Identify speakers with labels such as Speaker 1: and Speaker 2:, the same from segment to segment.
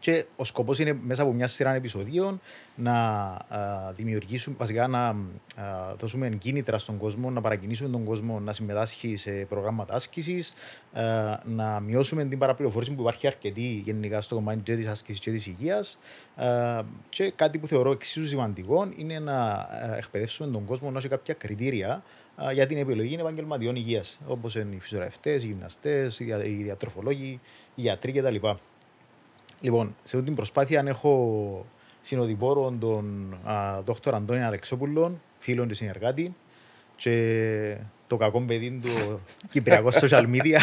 Speaker 1: Και ο σκοπός είναι μέσα από μια σειρά επεισοδίων να α, δημιουργήσουμε, βασικά να α, δώσουμε κίνητρα στον κόσμο, να παρακινήσουμε τον κόσμο να συμμετάσχει σε προγράμματα άσκησης, να μειώσουμε την παραπληροφόρηση που υπάρχει αρκετή γενικά στο κομμάτι και της άσκησης και της υγείας. Και κάτι που θεωρώ εξίσου σημαντικό είναι να εκπαιδεύσουμε τον κόσμο να έχει κάποια κριτήρια για την επιλογή επαγγελματιών υγείας, όπως είναι οι φυσιογραφητέ, οι γυμναστές, οι διατροφολόγοι, οι γιατροί κτλ. Λοιπόν, σε αυτή την προσπάθεια έχω συνοδοιπόρο τον Δ. Αντώνη Αλεξόπουλο, φίλον του συνεργάτη, και το κακό παιδί του Κυπριακός social media.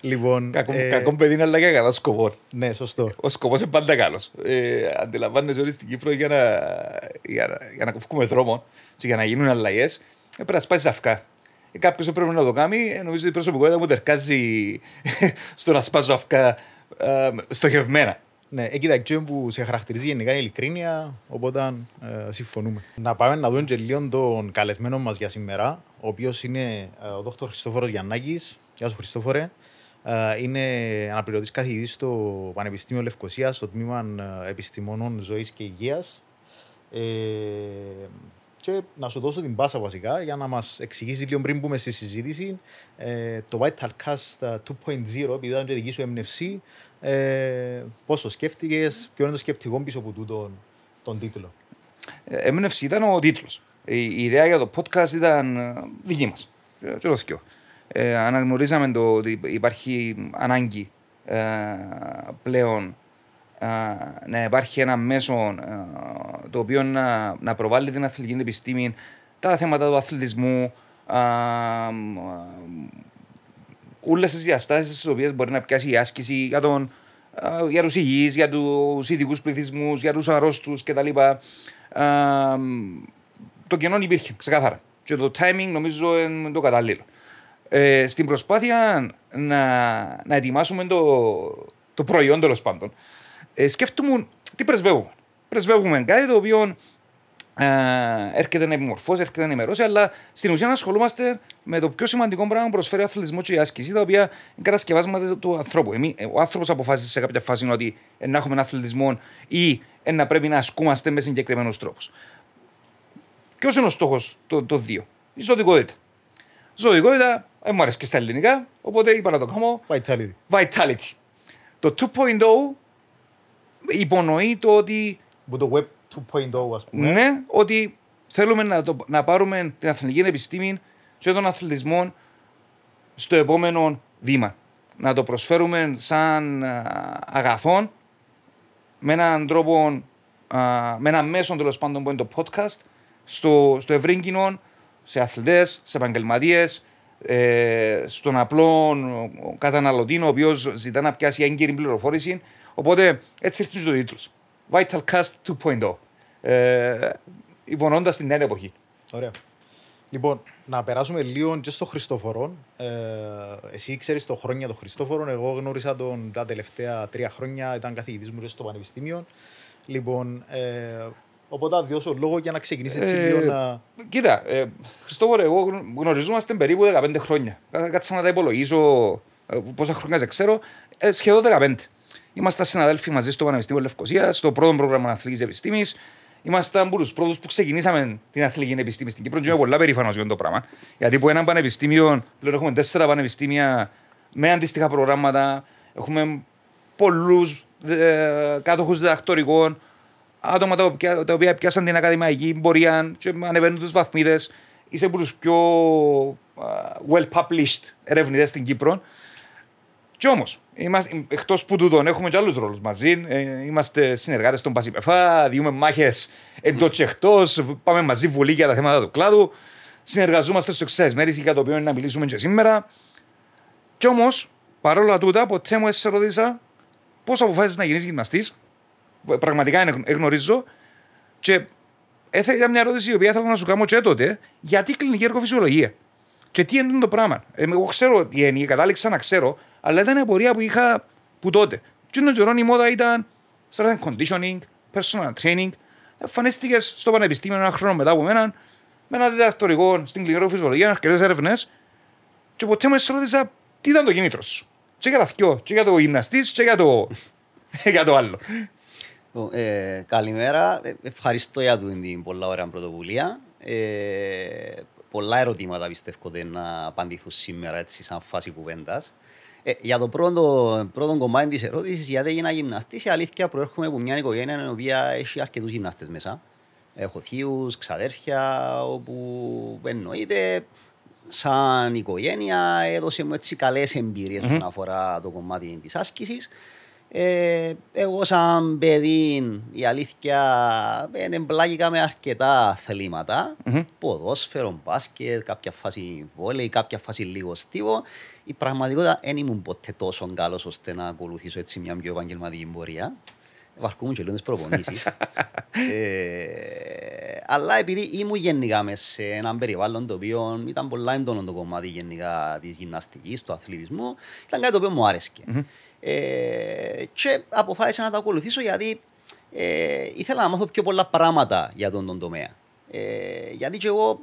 Speaker 2: λοιπόν, κακό, ε, κακό παιδί είναι αλλά και καλό σκοπό.
Speaker 1: Ναι, σωστό.
Speaker 2: Ο σκοπός είναι πάντα καλός. Ε, αντιλαμβάνεσαι ότι στην Κύπρο για να, για, για να κοφκούμε δρόμο και για να γίνουν αλλαγές, ε, πρέπει να σπάσεις αυκά. Ε, Κάποιος πρέπει να το κάνει, ε, νομίζω ότι η προσωπικότητα μου τερκάζει στο να σπάζω αυκά ε, στοχευμένα.
Speaker 1: Ναι, εκεί τα που σε χαρακτηρίζει γενικά είναι ειλικρίνεια, οπότε ε, συμφωνούμε. Να πάμε να δούμε και λίγο τον καλεσμένο μας για σήμερα, ο οποίος είναι ε, ο Δ. Χριστόφορος Γιαννάκης. Γεια σου, Χριστόφορε. Ε, είναι αναπληρωτής καθηγητής στο Πανεπιστήμιο Λευκοσίας, στο τμήμα ε, Επιστημονών Ζωής και Υγείας. Ε, και να σου δώσω την πάσα βασικά για να μας εξηγήσεις λίγο πριν μπούμε στη συζήτηση ε, το Vital Cast 2.0, επειδή ήταν και δική σου έμπνευση, ε, πώς το σκέφτηκες, ποιο είναι το σκεπτικό πίσω από τούτο τον τίτλο;
Speaker 2: Ε, έμπνευση ήταν ο τίτλος. Η, η, ιδέα για το podcast ήταν ε, δική μας. Ε, και το θυκιο. Ε, αναγνωρίζαμε το ότι υπάρχει ανάγκη ε, πλέον να υπάρχει ένα μέσο το οποίο να, να προβάλλει την αθλητική επιστήμη, τα θέματα του αθλητισμού, όλες τις διαστάσεις τις οποίες μπορεί να πιάσει η άσκηση για, τον, για τους υγιείς, για τους ειδικούς πληθυσμούς, για τους αρρώστους κτλ. Το κενό υπήρχε ξεκάθαρα. Και το timing νομίζω είναι το κατάλληλο. Ε, στην προσπάθεια να, να ετοιμάσουμε το, το προϊόν τέλος πάντων, ε, σκέφτομαι τι πρεσβεύουμε. Πρεσβεύουμε κάτι το οποίο ε, έρχεται να επιμορφώσει, έρχεται να ενημερώσει, αλλά στην ουσία ασχολούμαστε με το πιο σημαντικό πράγμα που προσφέρει ο αθλητισμό και η άσκηση, τα οποία είναι κατασκευάσματα του ανθρώπου. Εμείς, ε, ο άνθρωπος αποφάσισε σε κάποια φάση ότι ε, να έχουμε ένα αθλητισμό ή ε, να πρέπει να ασκούμαστε με συγκεκριμένους τρόπους. Ποιος είναι ο στόχος των το δύο, η ζωτικότητα. Ζωτικότητα, δεν μου αρέσει και στα ελληνικά, οπότε είπα να το κάνω.
Speaker 1: Vitality.
Speaker 2: Vitality. Το 2.0 υπονοεί το ότι.
Speaker 1: Που το Web 2.0, ας πούμε.
Speaker 2: Ναι, ότι θέλουμε να, το, να πάρουμε την αθλητική επιστήμη και τον αθλητισμό στο επόμενο βήμα. Να το προσφέρουμε σαν αγαθόν με έναν τρόπο, με έναν μέσο τέλος πάντων που είναι το podcast στο, στο ευρύ κοινό, σε αθλητές, σε επαγγελματίες, ε, στον απλό καταναλωτή ο οποίος ζητά να πιάσει έγκυρη πληροφόρηση Οπότε έτσι ήρθε το τίτλο. Vital Cast 2.0. Ε, Υπονοώντα την νέα εποχή.
Speaker 1: Ωραία. Λοιπόν, να περάσουμε λίγο και στο Χριστόφορο. Ε, εσύ ξέρεις το χρόνια των Χριστόφορο. Εγώ γνώρισα τον τα τελευταία τρία χρόνια. Ήταν καθηγητής μου στο Πανεπιστήμιο. Λοιπόν, ε, οπότε διώσω λόγο για να ξεκινήσεις έτσι ε, λίγο να.
Speaker 2: Κοίτα, ε, Χριστόφορο, εγώ γνωριζόμαστε περίπου 15 χρόνια. Κάτσα να τα υπολογίσω ε, πόσα χρόνια δεν ξέρω. Ε, σχεδόν 15. Είμαστε συναδέλφοι μαζί στο Πανεπιστήμιο Λευκοσίας, στο πρώτο πρόγραμμα Αθλητικής Επιστήμης. Είμαστε από τους πρώτους που ξεκινήσαμε την αθλητική επιστήμη στην Κύπρο. Και είμαι πολύ περήφανος για το πράγμα. Γιατί από ένα πανεπιστήμιο, πλέον έχουμε τέσσερα πανεπιστήμια με αντίστοιχα προγράμματα. Έχουμε πολλούς ε, κάτοχους διδακτορικών, άτομα τα οποία, τα οποία πιάσαν την ακαδημαϊκή πορεία και ανεβαίνουν τους βαθμίδες. Είσαι από τους πιο uh, well published ερευνητές στην Κύπρο. Κι όμως, εκτός που τούτον έχουμε και άλλους ρόλους μαζί. Ε, είμαστε συνεργάτες των Πασιπεφά, διούμε μάχες εντός και εκτός, πάμε μαζί βουλή για τα θέματα του κλάδου. Συνεργαζόμαστε στο εξή μέρη για το οποίο είναι να μιλήσουμε και σήμερα. Κι όμως, παρόλα τούτα, ποτέ μου σε ρωτήσα πώς αποφάσισες να γίνεις γυμναστής. Πραγματικά γνωρίζω. Και έθελα μια ερώτηση η οποία ήθελα να σου κάνω και τότε. Γιατί κλινική εργοφυσιολογία. Και τι είναι το πράγμα; Ε, εγώ ξέρω τι είναι, κατάληξα να ξέρω, αλλά ήταν απορία που είχα που τότε. Και τον καιρό η μόδα ήταν strength conditioning, personal training. Εμφανίστηκες στο πανεπιστήμιο ένα χρόνο μετά από μένα με ένα διδακτορικό στην κλινική φυσιολογία, αρκετές έρευνες. Και ποτέ μου ρώτησα τι ήταν το κίνητρο σου. Και για τα θυκιό, και για το γυμναστής, και για το. για το άλλο.
Speaker 3: Ε, καλημέρα. Ε, ευχαριστώ για την πολλά ωραία πρωτοβουλία. Ε, πολλά ερωτήματα πιστεύω να απαντηθούν σήμερα έτσι σαν φάση κουβέντας. Ε, για το πρώτο, πρώτο κομμάτι της ερώτησης, γιατί έγινα γυμναστής, η αλήθεια προέρχομαι από μια οικογένεια η οποία έχει αρκετούς γυμναστές μέσα. Έχω θείους, ξαδέρφια, όπου εννοείται σαν οικογένεια έδωσε μου έτσι καλές εμπειρίες mm-hmm. όσον αφορά το κομμάτι της άσκησης. Ε, εγώ σαν παιδί η αλήθεια εμπλάγηκα με αρκετά θελήματα mm-hmm. ποδόσφαιρο, μπάσκετ, κάποια φάση βόλεϊ, κάποια φάση λίγο στίβο η πραγματικότητα δεν ήμουν ποτέ τόσο καλός ώστε να ακολουθήσω έτσι μια πιο επαγγελματική πορεία Βαρκούμουν και λίγο προπονήσεις. ε, αλλά επειδή ήμουν γενικά μέσα σε έναν περιβάλλον το οποίο ήταν πολλά έντονο το κομμάτι γενικά της γυμναστικής, του αθλητισμού, ήταν κάτι το οποίο μου άρεσε. Mm-hmm. Ε, και αποφάσισα να το ακολουθήσω γιατί ε, ήθελα να μάθω πιο πολλά πράγματα για τον, τον τομέα. Ε, γιατί και εγώ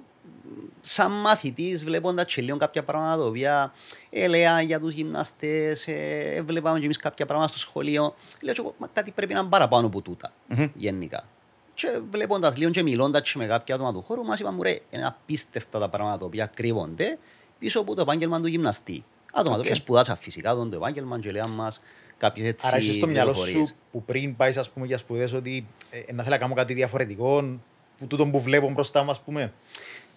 Speaker 3: σαν μαθητής βλέποντας και λίγο κάποια πράγματα τα οποία έλεγα για τους γυμναστές, ε, βλέπαμε και εμείς κάποια πράγματα στο σχολείο. Λέω και κάτι πρέπει να είναι παραπάνω από τούτα mm-hmm. γενικά. Και βλέποντας λίγο και μιλώντας και με κάποια άτομα του χώρου μας είπαμε ρε, είναι απίστευτα τα πράγματα τα οποία κρύβονται πίσω από το επάγγελμα του γυμναστή. Άτομα okay. τα οποία σπουδάσαν φυσικά τον το επάγγελμα και λέγαν μας κάποιες έτσι
Speaker 1: Άρα είσαι στο μυαλό σου που πριν πάεις ας πούμε, για σπουδές ότι ε, να θέλω να κάνω κάτι διαφορετικό που τούτο που βλέπω μπροστά μου ας πούμε.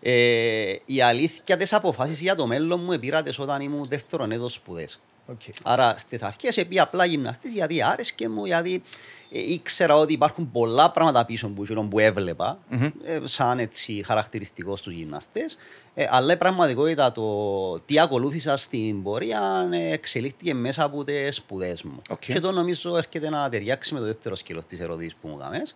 Speaker 3: Ε, η αλήθεια τη αποφάσεις για το μέλλον μου επήρατε όταν ήμουν δεύτερον έτος σπουδές. Okay. Άρα στις αρχές επί απλά γυμναστής γιατί άρεσκε μου, γιατί ε, ήξερα ότι υπάρχουν πολλά πράγματα πίσω που, που έβλεπα, mm-hmm. ε, σαν έτσι χαρακτηριστικός στου γυμναστές. Ε, αλλά η πραγματικότητα το τι ακολούθησα στην πορεία ε, εξελίχθηκε μέσα από τις σπουδές μου. Okay. Και το νομίζω έρχεται να ταιριάξει με το δεύτερο σκέλο της ερώτηση που μου έκαμες.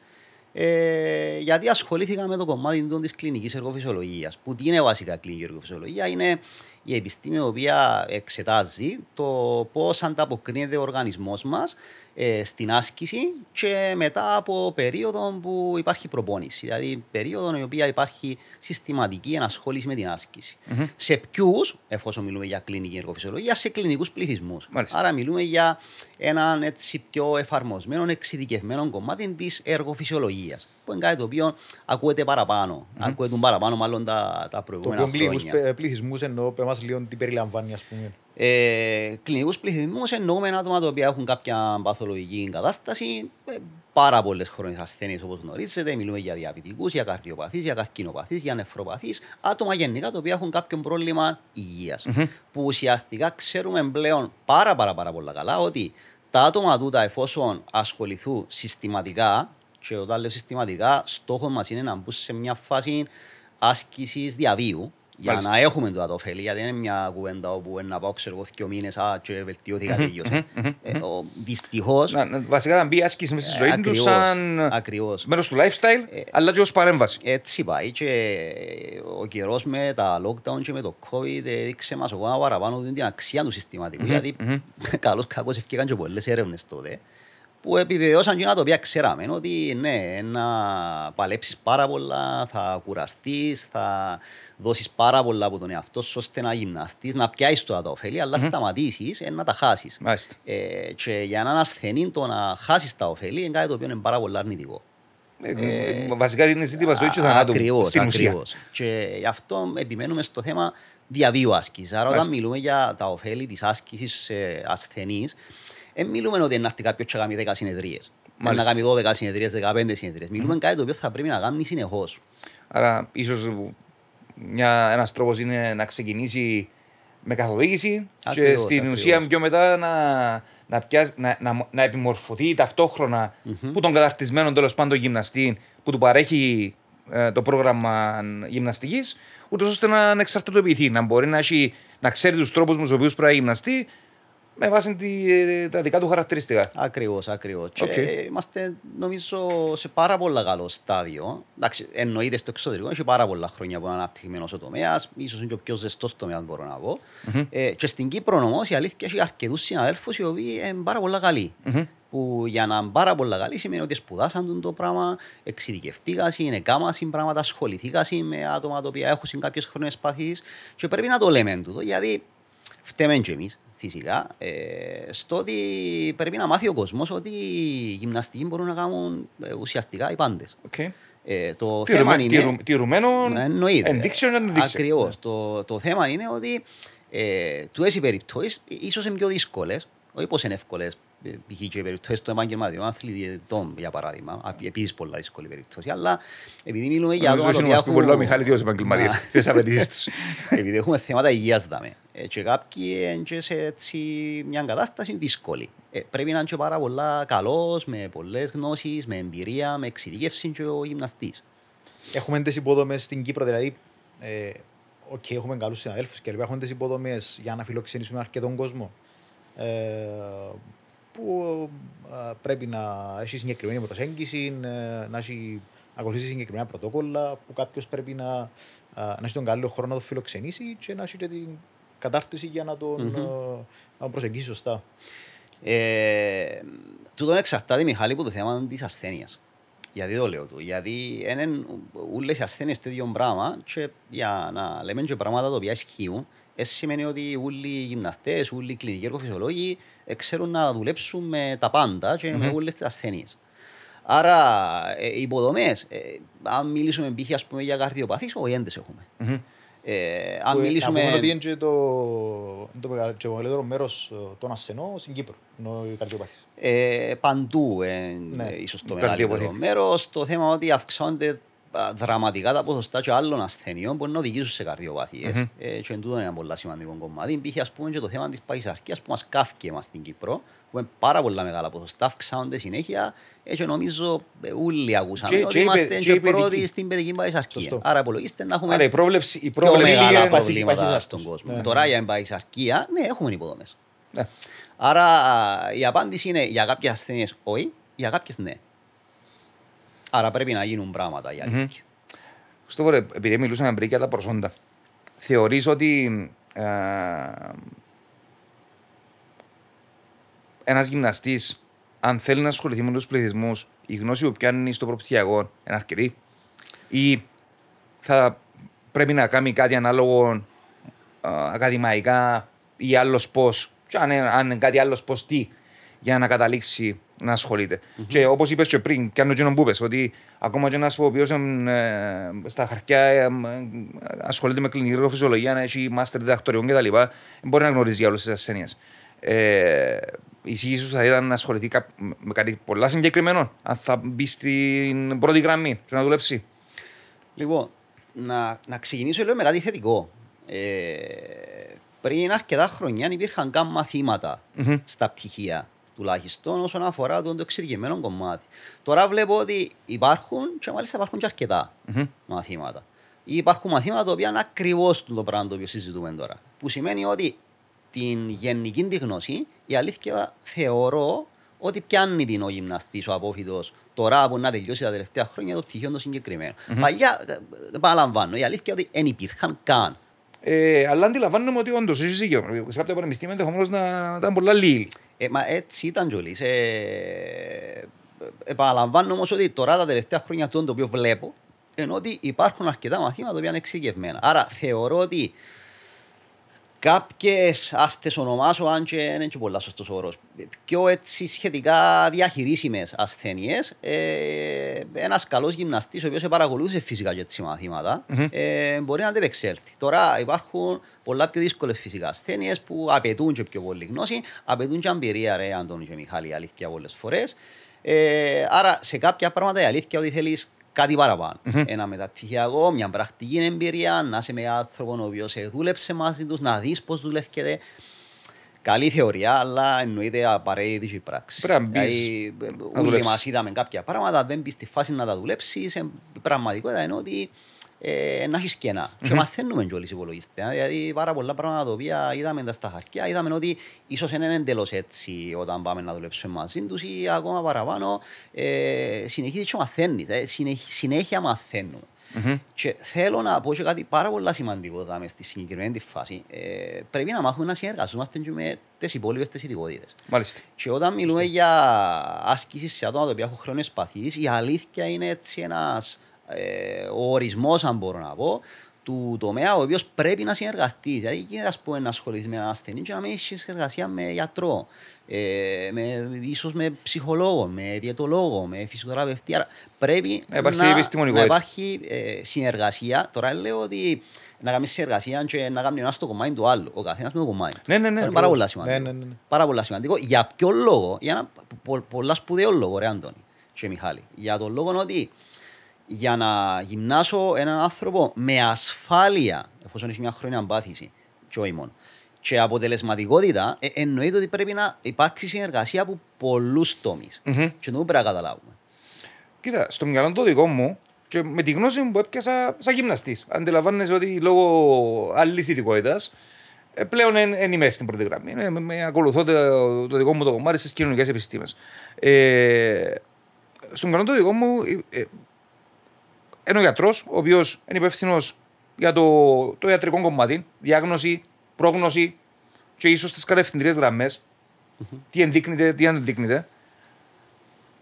Speaker 3: Ε, γιατί ασχολήθηκα με το κομμάτι της κλινικής εργοφυσιολογίας. Που τι είναι βασικά κλινική εργοφυσιολογία, είναι η επιστήμη η οποία εξετάζει το πώς ανταποκρίνεται ο οργανισμός μας ε, στην άσκηση και μετά από περίοδο που υπάρχει προπόνηση. Δηλαδή, περίοδο η οποία υπάρχει συστηματική ενασχόληση με την άσκηση. Mm-hmm. Σε ποιους, εφόσον μιλούμε για κλινική εργοφυσιολογία, σε κλινικούς πληθυσμούς. Άρα, μιλούμε για έναν έτσι πιο εφαρμοσμένο, εξειδικευμένο κομμάτι της εργοφυσιολογίας. Που είναι κάτι το οποίο ακούεται παραπάνω. Mm-hmm. Ακούεται παραπάνω, μάλλον τα, τα προηγούμενα
Speaker 1: το χρόνια. Κλινικού πληθυσμούς εννοώ, πες μας λίγο τι περιλαμβάνει, ας πούμε.
Speaker 3: Ε, κλινικούς πληθυσμούς εννοούμε άτομα τα οποία έχουν κάποια παθολογική κατάσταση, ε, πάρα πολλές χρόνιε ασθένειες όπως γνωρίζετε. Μιλούμε για διαβητικού, για καρδιοπαθείς, για καρκινοπαθείς, για νεφροπαθείς. Άτομα γενικά τα οποία έχουν κάποιο πρόβλημα υγείας. Mm-hmm. Που ουσιαστικά ξέρουμε πλέον πάρα, πάρα, πάρα πολλά καλά ότι τα άτομα τούτα, εφόσον ασχοληθούν συστηματικά, και όταν λέω συστηματικά, στόχος μας είναι να μπουν σε μια φάση άσκησης διαβίου, για Μάλιστα. να έχουμε το ωφέλη, γιατί δεν είναι μια κουβέντα όπου να πάω ξέρω εγώ δύο μήνες α, και βελτιώθηκα τελείωσε. ε, δυστυχώς...
Speaker 2: Να, βασικά να μπει άσκηση μέσα στη ζωή ε, του σαν ακριβώς. μέρος του lifestyle, ε, αλλά και ως παρέμβαση.
Speaker 3: Έτσι πάει και ο καιρός με τα lockdown και με το COVID έδειξε μας ακόμα παραπάνω την αξία του συστηματικού, γιατί καλώς κακώς ευκήκαν και πολλές έρευνες τότε που επιβεβαιώσαν και τα οποία ξέραμε ότι ναι, να παλέψεις πάρα πολλά, θα κουραστείς, θα δώσεις πάρα πολλά από τον εαυτό σου ώστε να γυμναστείς, να πιάσεις τώρα τα ωφέλη, αλλά mm-hmm. σταματήσεις ε, να τα χάσεις. Ε, και για έναν ασθενή το να χάσεις τα ωφέλη είναι κάτι το οποίο είναι πάρα πολύ αρνητικό.
Speaker 2: Ε, ε, βασικά είναι ζήτημα ζωή και θανάτου
Speaker 3: ακριβώς, στην ακριβώς. Και γι' αυτό επιμένουμε στο θέμα διαβίου άσκησης. Άρα όταν μιλούμε για τα ωφέλη της άσκησης σε ασθενείς, δεν μιλούμε ότι να έρθει κάποιος και να κάνει 10 συνεδρίες. Να κάνει 12 συνεδρίες, 15 συνεδρίες. Μιλούμε mm. κάτι το οποίο θα πρέπει να κάνει συνεχώς.
Speaker 2: Άρα ίσως μια, ένας τρόπος είναι να ξεκινήσει με καθοδήγηση ακριβώς, και στην ακριβώς. ουσία πιο μετά να, να, πιάσει, να, να, να επιμορφωθεί ταυτόχρονα mm-hmm. που τον καταρτισμένο τέλος πάντων γυμναστή που του παρέχει ε, το πρόγραμμα γυμναστικής, ούτως ώστε να, να εξαρτητοποιηθεί, να μπορεί να, έχει, να ξέρει τους τρόπους με τους οποίους πρέπει να γυμναστεί με βάση τη, τα δικά του χαρακτηριστικά.
Speaker 3: Ακριβώς, ακριβώς. Okay. Και είμαστε νομίζω σε πάρα πολύ καλό στάδιο. Εντάξει, εννοείται στο εξωτερικό, έχει πάρα πολλά χρόνια που είναι αναπτυγμένος ο τομέας, ίσως είναι και ο πιο ζεστός τομέας, μπορώ να πω. Mm-hmm. Ε, και στην Κύπρο όμως η αλήθεια έχει αρκετούς συναδέλφους οι οποίοι είναι πάρα πολύ καλοί. Mm-hmm. Που για να είναι πάρα πολύ καλοί σημαίνει ότι σπουδάσαν το πράγμα, εξειδικευτήκαν, είναι κάμασαν πράγματα, ασχοληθήκαν με άτομα τα οποία έχουν κάποιες χρόνες παθήσει και πρέπει να το λέμε τούτο γιατί φταίμε και εμείς φυσικά, ε, στο ότι πρέπει να μάθει ο κόσμος ότι η γυμναστική μπορούν να κάνουν ε, ουσιαστικά οι πάντες.
Speaker 2: Okay.
Speaker 3: Ε, το θέμα
Speaker 2: Τηρουμένο,
Speaker 3: είναι.
Speaker 2: τηρου, τηρουμένων
Speaker 3: Εννοείται.
Speaker 2: ενδείξεων είναι ενδείξεων.
Speaker 3: Ακριβώς. Το, το θέμα είναι ότι ε, του έτσι περιπτώσεις ίσως είναι πιο δύσκολες. Όχι πως είναι εύκολες. Π.χ. και οι περιπτώσεις των επαγγελματιών αθλητών, για παράδειγμα. Επίσης πολλά δύσκολη περίπτωση. Αλλά επειδή μιλούμε για άτομα
Speaker 2: Νομίζω
Speaker 3: τα
Speaker 2: ότι
Speaker 3: οποία
Speaker 2: είμαστε πολλά ο
Speaker 3: έχουν.
Speaker 2: Μιχάλης ως επαγγελματίας.
Speaker 3: Να.
Speaker 2: Ποιες απαιτήσεις τους;
Speaker 3: Επειδή έχουμε θέματα υγείας δάμε. Ε, και κάποιοι είναι και σε έτσι μια κατάσταση δύσκολη. Ε, πρέπει να είναι και πάρα πολλά καλός, με πολλές γνώσεις, με εμπειρία, με εξειδίκευση και ο γυμναστής.
Speaker 1: Έχουμε τις υποδομές στην Κύπρο, δηλαδή, ε, οκ, έχουμε καλούς συναδέλφους και λοιπά, έχουμε τις υποδομές για να φιλοξενήσουμε αρκετόν κόσμο. Ε, που ε, πρέπει να έχει συγκεκριμένη προσέγγιση, ε, να έχει ακολουθήσει συγκεκριμένα πρωτόκολλα, που κάποιος πρέπει να, ε, να έχει τον κατάλληλο χρόνο να το φιλοξενήσει και να έχει και την κατάρτιση για να τον,
Speaker 3: Μμμ.
Speaker 1: ε, να τον προσεγγίσει σωστά.
Speaker 3: Ε, τούτον εξαρτάται, Μιχάλη, από το θέμα της ασθένειας. Γιατί το λέω του. Γιατί είναι όλες οι ασθένειες το ίδιο πράγμα και για να λέμε και πράγματα τα οποία ισχύουν, ε, σημαίνει ότι όλοι οι γυμναστές, όλοι οι κλινικοί εργοφυσιολόγοι ε, ξέρουν να δουλέψουν με τα πάντα και με όλες τις ασθένειες. Άρα, ε, οι υποδομές, ε, αν μιλήσουμε π.χ. ας πούμε, για καρδιοπαθείς, όχι, δεν τις έχουμε.
Speaker 2: Μμμ.
Speaker 3: Ε, αν
Speaker 1: Που, ε,
Speaker 3: μιλήσουμε...
Speaker 1: Να πούμε ότι είναι και το, το, μεγα- και το μεγαλύτερο μέρος ε, των ασθενών στην Κύπρο, ενώ οι καρδιοπαθείς.
Speaker 3: Ε, παντού ε,
Speaker 1: Ναι.
Speaker 3: ε, ίσως το
Speaker 2: Υπάρχει
Speaker 3: μεγαλύτερο
Speaker 2: αποθή.
Speaker 3: μέρος. Το θέμα ότι αυξάνονται α, δραματικά τα ποσοστά και άλλων ασθενειών μπορεί να οδηγήσουν σε καρδιοπαθίες.
Speaker 2: Μμμ.
Speaker 3: Ε, και τούτο είναι ένα πολύ σημαντικό κομμάτι. Π.χ. ας πούμε και το θέμα της παχυσαρκίας που μας κάφηκε εμάς στην Κύπρο. Έχουμε πάρα πολλά μεγάλα ποσοστά, αυξάνονται συνέχεια. Ε, και νομίζω ε, όλοι ακούσαμε
Speaker 2: Και-
Speaker 3: ότι
Speaker 2: και η
Speaker 3: είμαστε
Speaker 2: παι-
Speaker 3: και,
Speaker 2: και η
Speaker 3: πρώτοι
Speaker 2: παιδική.
Speaker 3: στην παιδική παχυσαρκία.
Speaker 1: Σωστό.
Speaker 3: Άρα υπολογίστε να έχουμε
Speaker 2: Άρα η πρόβλεψη, η
Speaker 3: πιο
Speaker 2: πρόβλεψη
Speaker 3: μεγάλα
Speaker 2: είναι-
Speaker 1: παχυ-
Speaker 3: προβλήματα
Speaker 1: παχυσαρκία.
Speaker 3: στον κόσμο.
Speaker 1: Ναι.
Speaker 3: Τώρα για παχυσαρκία, ναι, έχουμε υποδομές.
Speaker 2: Ναι.
Speaker 3: Άρα α, η απάντηση είναι για κάποιες ασθένειες όχι, για κάποιες ναι. Άρα πρέπει να γίνουν πράγματα για
Speaker 2: Μμμ.
Speaker 3: αλήθεια.
Speaker 2: Στο πω, ρε, επειδή μιλούσαμε πριν για τα προσόντα, θεωρείς ότι ε, ένας γυμναστής, αν θέλει να ασχοληθεί με τους πληθυσμούς, η γνώση που πιάνει στο προπτυχιακό είναι αρκετή; Ή θα πρέπει να κάνει κάτι ανάλογο ε, ακαδημαϊκά ή άλλος πώς, και αν, είναι- αν είναι κάτι άλλος πώς τι, για να καταλήξει να ασχολειται Και όπως είπες και πριν, και αν εκείνο που είπες, ότι ακόμα και ένας που ο οποίος ε, στα χαρτιά ε, ε, ασχολείται με κλινική φυσιολογία, να έχει μάστερ διδακτοριών κτλ. δεν μπορεί να γνωρίζει για όλες τις ασθένειες. Ε, η εισήγηση σου θα ήταν να ασχοληθεί κά- με κάτι πολλά συγκεκριμένο, αν θα μπει στην πρώτη γραμμή και να δουλέψει.
Speaker 3: Λοιπόν, να, να ξεκινήσω λίγο με κάτι θετικό. Ε, πριν αρκετά χρόνια υπήρχαν καν μαθήματα
Speaker 2: Μμμ.
Speaker 3: στα πτυχία τουλάχιστον όσον αφορά το, το εξειδικευμένο κομμάτι. Τώρα βλέπω ότι υπάρχουν και μάλιστα υπάρχουν και αρκετά
Speaker 2: Μμμ.
Speaker 3: μαθήματα. Ή υπάρχουν μαθήματα τα οποία είναι ακριβώ το πράγμα το οποίο συζητούμε τώρα. Που σημαίνει ότι την γενική τη γνώση, η αλήθεια θεωρώ ότι πιάνει την ο γυμναστής, ο απόφοιτος, τώρα που να τελειώσει τα τελευταία χρόνια το πτυχίο το συγκεκριμένο. Παλιά, ε, ε, παραλαμβάνω, η αλήθεια είναι ότι δεν υπήρχαν καν.
Speaker 2: Ε, αλλά αντιλαμβάνομαι ότι όντως έχει δίκιο. Σε κάποια πανεπιστήμια ενδεχομένω να ήταν πολλά λίγοι.
Speaker 3: Ε, μα έτσι ήταν κιόλας. Ε, επαναλαμβάνω όμως ότι τώρα τα τελευταία χρόνια αυτό το οποίο βλέπω είναι ότι υπάρχουν αρκετά μαθήματα τα οποία είναι εξειδικευμένα. Άρα θεωρώ ότι κάποιες, ας τις ονομάσω, αν και δεν είναι και πολλά σωστός όρος, πιο έτσι σχετικά διαχειρίσιμες ασθένειες, ε, ένας καλός γυμναστής, ο οποίος παρακολούθησε φυσικά και έτσι μαθήματα,
Speaker 2: Μμμ.
Speaker 3: ε, μπορεί να αντεπεξέλθει. Τώρα υπάρχουν πολλά πιο δύσκολες φυσικά ασθένειες που απαιτούν και πιο πολύ γνώση, απαιτούν και εμπειρία, ρε Αντώνη και Μιχάλη, η αλήθεια πολλές φορές. Ε, άρα σε κάποια πράγματα η αλήθεια ότι θέλεις κάτι παραπάνω.
Speaker 2: Μμμ.
Speaker 3: Ένα μεταπτυχιακό, μια πρακτική εμπειρία, να είσαι με άνθρωπο ο οποίος ε, δούλεψε μαζί τους, να δεις πώς δουλεύκεται. Καλή θεωρία, αλλά εννοείται απαραίτητη και η πράξη.
Speaker 2: Πρέπει να μπεις,
Speaker 3: Δηλαδή, ε,
Speaker 2: να
Speaker 3: όλοι
Speaker 2: δουλέψεις.
Speaker 3: μας είδαμε κάποια πράγματα, δεν μπεις στη φάση να τα δουλέψεις, ε, η πραγματικότητα είναι ότι ε, να έχεις κενά. Και μαθαίνουμε κιόλας οι υπολογιστές. ε, Δηλαδή πάρα πολλά πράγματα τα οποία είδαμε τα στα χαρτιά, είδαμε ότι ίσως δεν είναι εντελώς έτσι όταν πάμε να δουλέψουμε μαζί τους ή ακόμα παραπάνω ε, συνεχίζεις και μαθαίνεις, ε, συνεχ- συνέχεια μαθαίνουμε.
Speaker 2: Μμμ.
Speaker 3: Και θέλω να πω και κάτι πάρα πολύ σημαντικό εδώ, στη συγκεκριμένη τη φάση. Ε, πρέπει να μάθουμε να συνεργαζόμαστε και με τις υπόλοιπες τις ειδικότητες.
Speaker 2: Μάλιστα.
Speaker 3: Και όταν μιλούμε για άσκησης σε άτομα τα οποία έχουν χρόνιες παθήσεις, η αλήθεια είναι έτσι ένας ε, ο ορισμός, αν μπορώ να πω, του τομέα ο οποίος πρέπει να συνεργαστεί. Δηλαδή, γίνεται ας πούμε, να ασχοληθείς με έναν ασθενή και να μην έχεις συνεργασία με γιατρό, ε, με, ίσως με ψυχολόγο, με διαιτολόγο, με φυσιοθεραπευτή. Άρα πρέπει
Speaker 2: Να υπάρχει
Speaker 3: να, να
Speaker 2: επιστημονικότητα.
Speaker 3: υπάρχει ε, συνεργασία. Τώρα λέω ότι να κάνεις συνεργασία και να κάνει ένας το κομμάτι του άλλου. Ο καθένας με το κομμάτι. του.
Speaker 2: Ναι, ναι, ναι,
Speaker 3: Είναι πάρα
Speaker 2: ακριβώς.
Speaker 3: πολύ σημαντικό.
Speaker 1: Ναι, ναι, ναι.
Speaker 3: Πάρα πολύ σημαντικό. Για ποιο λόγο, για ένα πο- πολλά σπουδαίο λόγο, ρε Αντώνη και Μιχάλη. Για τον λόγο ότι για να γυμνάσω έναν άνθρωπο με ασφάλεια, εφόσον έχει μια χρόνια πάθηση, και όχι μόνο, και αποτελεσματικότητα, ε, εννοείται ότι πρέπει να υπάρξει συνεργασία από πολλούς τομείς.
Speaker 2: Μμμ.
Speaker 3: Και το πρέπει να καταλάβουμε.
Speaker 2: Κοίτα, στο μυαλό το δικό μου και με τη γνώση μου που έπιασα σαν γυμναστής. Αντιλαμβάνεσαι ότι λόγω άλλης ειδικότητα πλέον δεν είμαι στην πρώτη γραμμή. Ε, με- με ακολουθώ το, το δικό μου το κομμάτι στις κοινωνικές επιστήμες. Ε, στο μυαλό το δικό μου ε, ε, είναι ο γιατρός, ο οποίος είναι υπεύθυνος για το, το ιατρικό κομμάτι, διάγνωση, πρόγνωση και ίσως τις κατευθυντήριες γραμμές. Τι ενδείκνυται, τι αν ενδείκνυται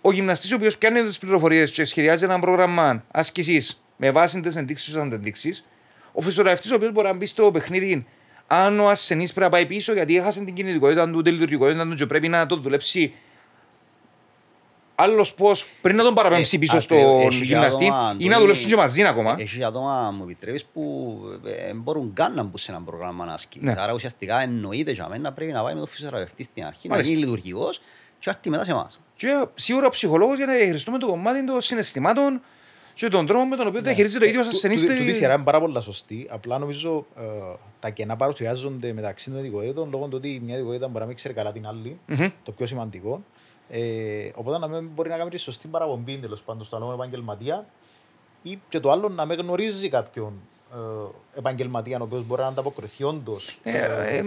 Speaker 2: ο γυμναστής ο οποίος πιάνει τις πληροφορίες και σχεδιάζει ένα πρόγραμμα άσκησης με βάση τις ενδείξεις και αντεδείξει, ο φυσιογραφητή ο οποίος μπορεί να μπει στο παιχνίδι αν ο ασθενής πρέπει να πάει πίσω γιατί έχασε την κινητικότητα του, τη λειτουργικότητα του και πρέπει να το δουλέψει άλλο πώ πριν να τον παραπέμψει
Speaker 3: Ε,
Speaker 2: πίσω
Speaker 3: ακριβώς,
Speaker 2: στον
Speaker 3: έχει
Speaker 2: γυμναστή
Speaker 3: άτομα,
Speaker 2: ή να
Speaker 3: Αντώνη,
Speaker 2: δουλέψουν και μαζί ακόμα.
Speaker 3: Έχει άτομα, μου επιτρέπεις, που ε, μπορούν καν να μπουν σε ένα πρόγραμμα άσκησης.
Speaker 2: Ναι.
Speaker 3: Άρα ουσιαστικά εννοείται για μένα πρέπει να πάει με τον φυσιοθεραπευτή στην αρχή, να
Speaker 2: Μάλιστα.
Speaker 3: γίνει λειτουργικός και έρθει μετά σε εμάς.
Speaker 2: Και σίγουρα ο ψυχολόγο για να διαχειριστούμε το κομμάτι των συναισθημάτων και τον τρόπο με τον οποίο διαχειρίζεται ο ίδιο ασθενή.
Speaker 1: Του- του- Τούτη σειρά είναι πάρα πολύ σωστή. Απλά νομίζω ε, τα κενά παρουσιάζονται μεταξύ των ειδικοίδων λόγω του ότι μια ειδικοίδα μπορεί να μην ξέρει καλά την άλλη.
Speaker 2: Μμμ.
Speaker 1: Το πιο σημαντικό. Ε, οπότε να μην μπορεί να κάνει τη σωστή παραπομπή τέλος πάντων στον άλλο επαγγελματία ή και το άλλο να μην γνωρίζει κάποιον ε, επαγγελματία ο οποίος μπορεί να ανταποκριθεί όντως.
Speaker 2: Ε,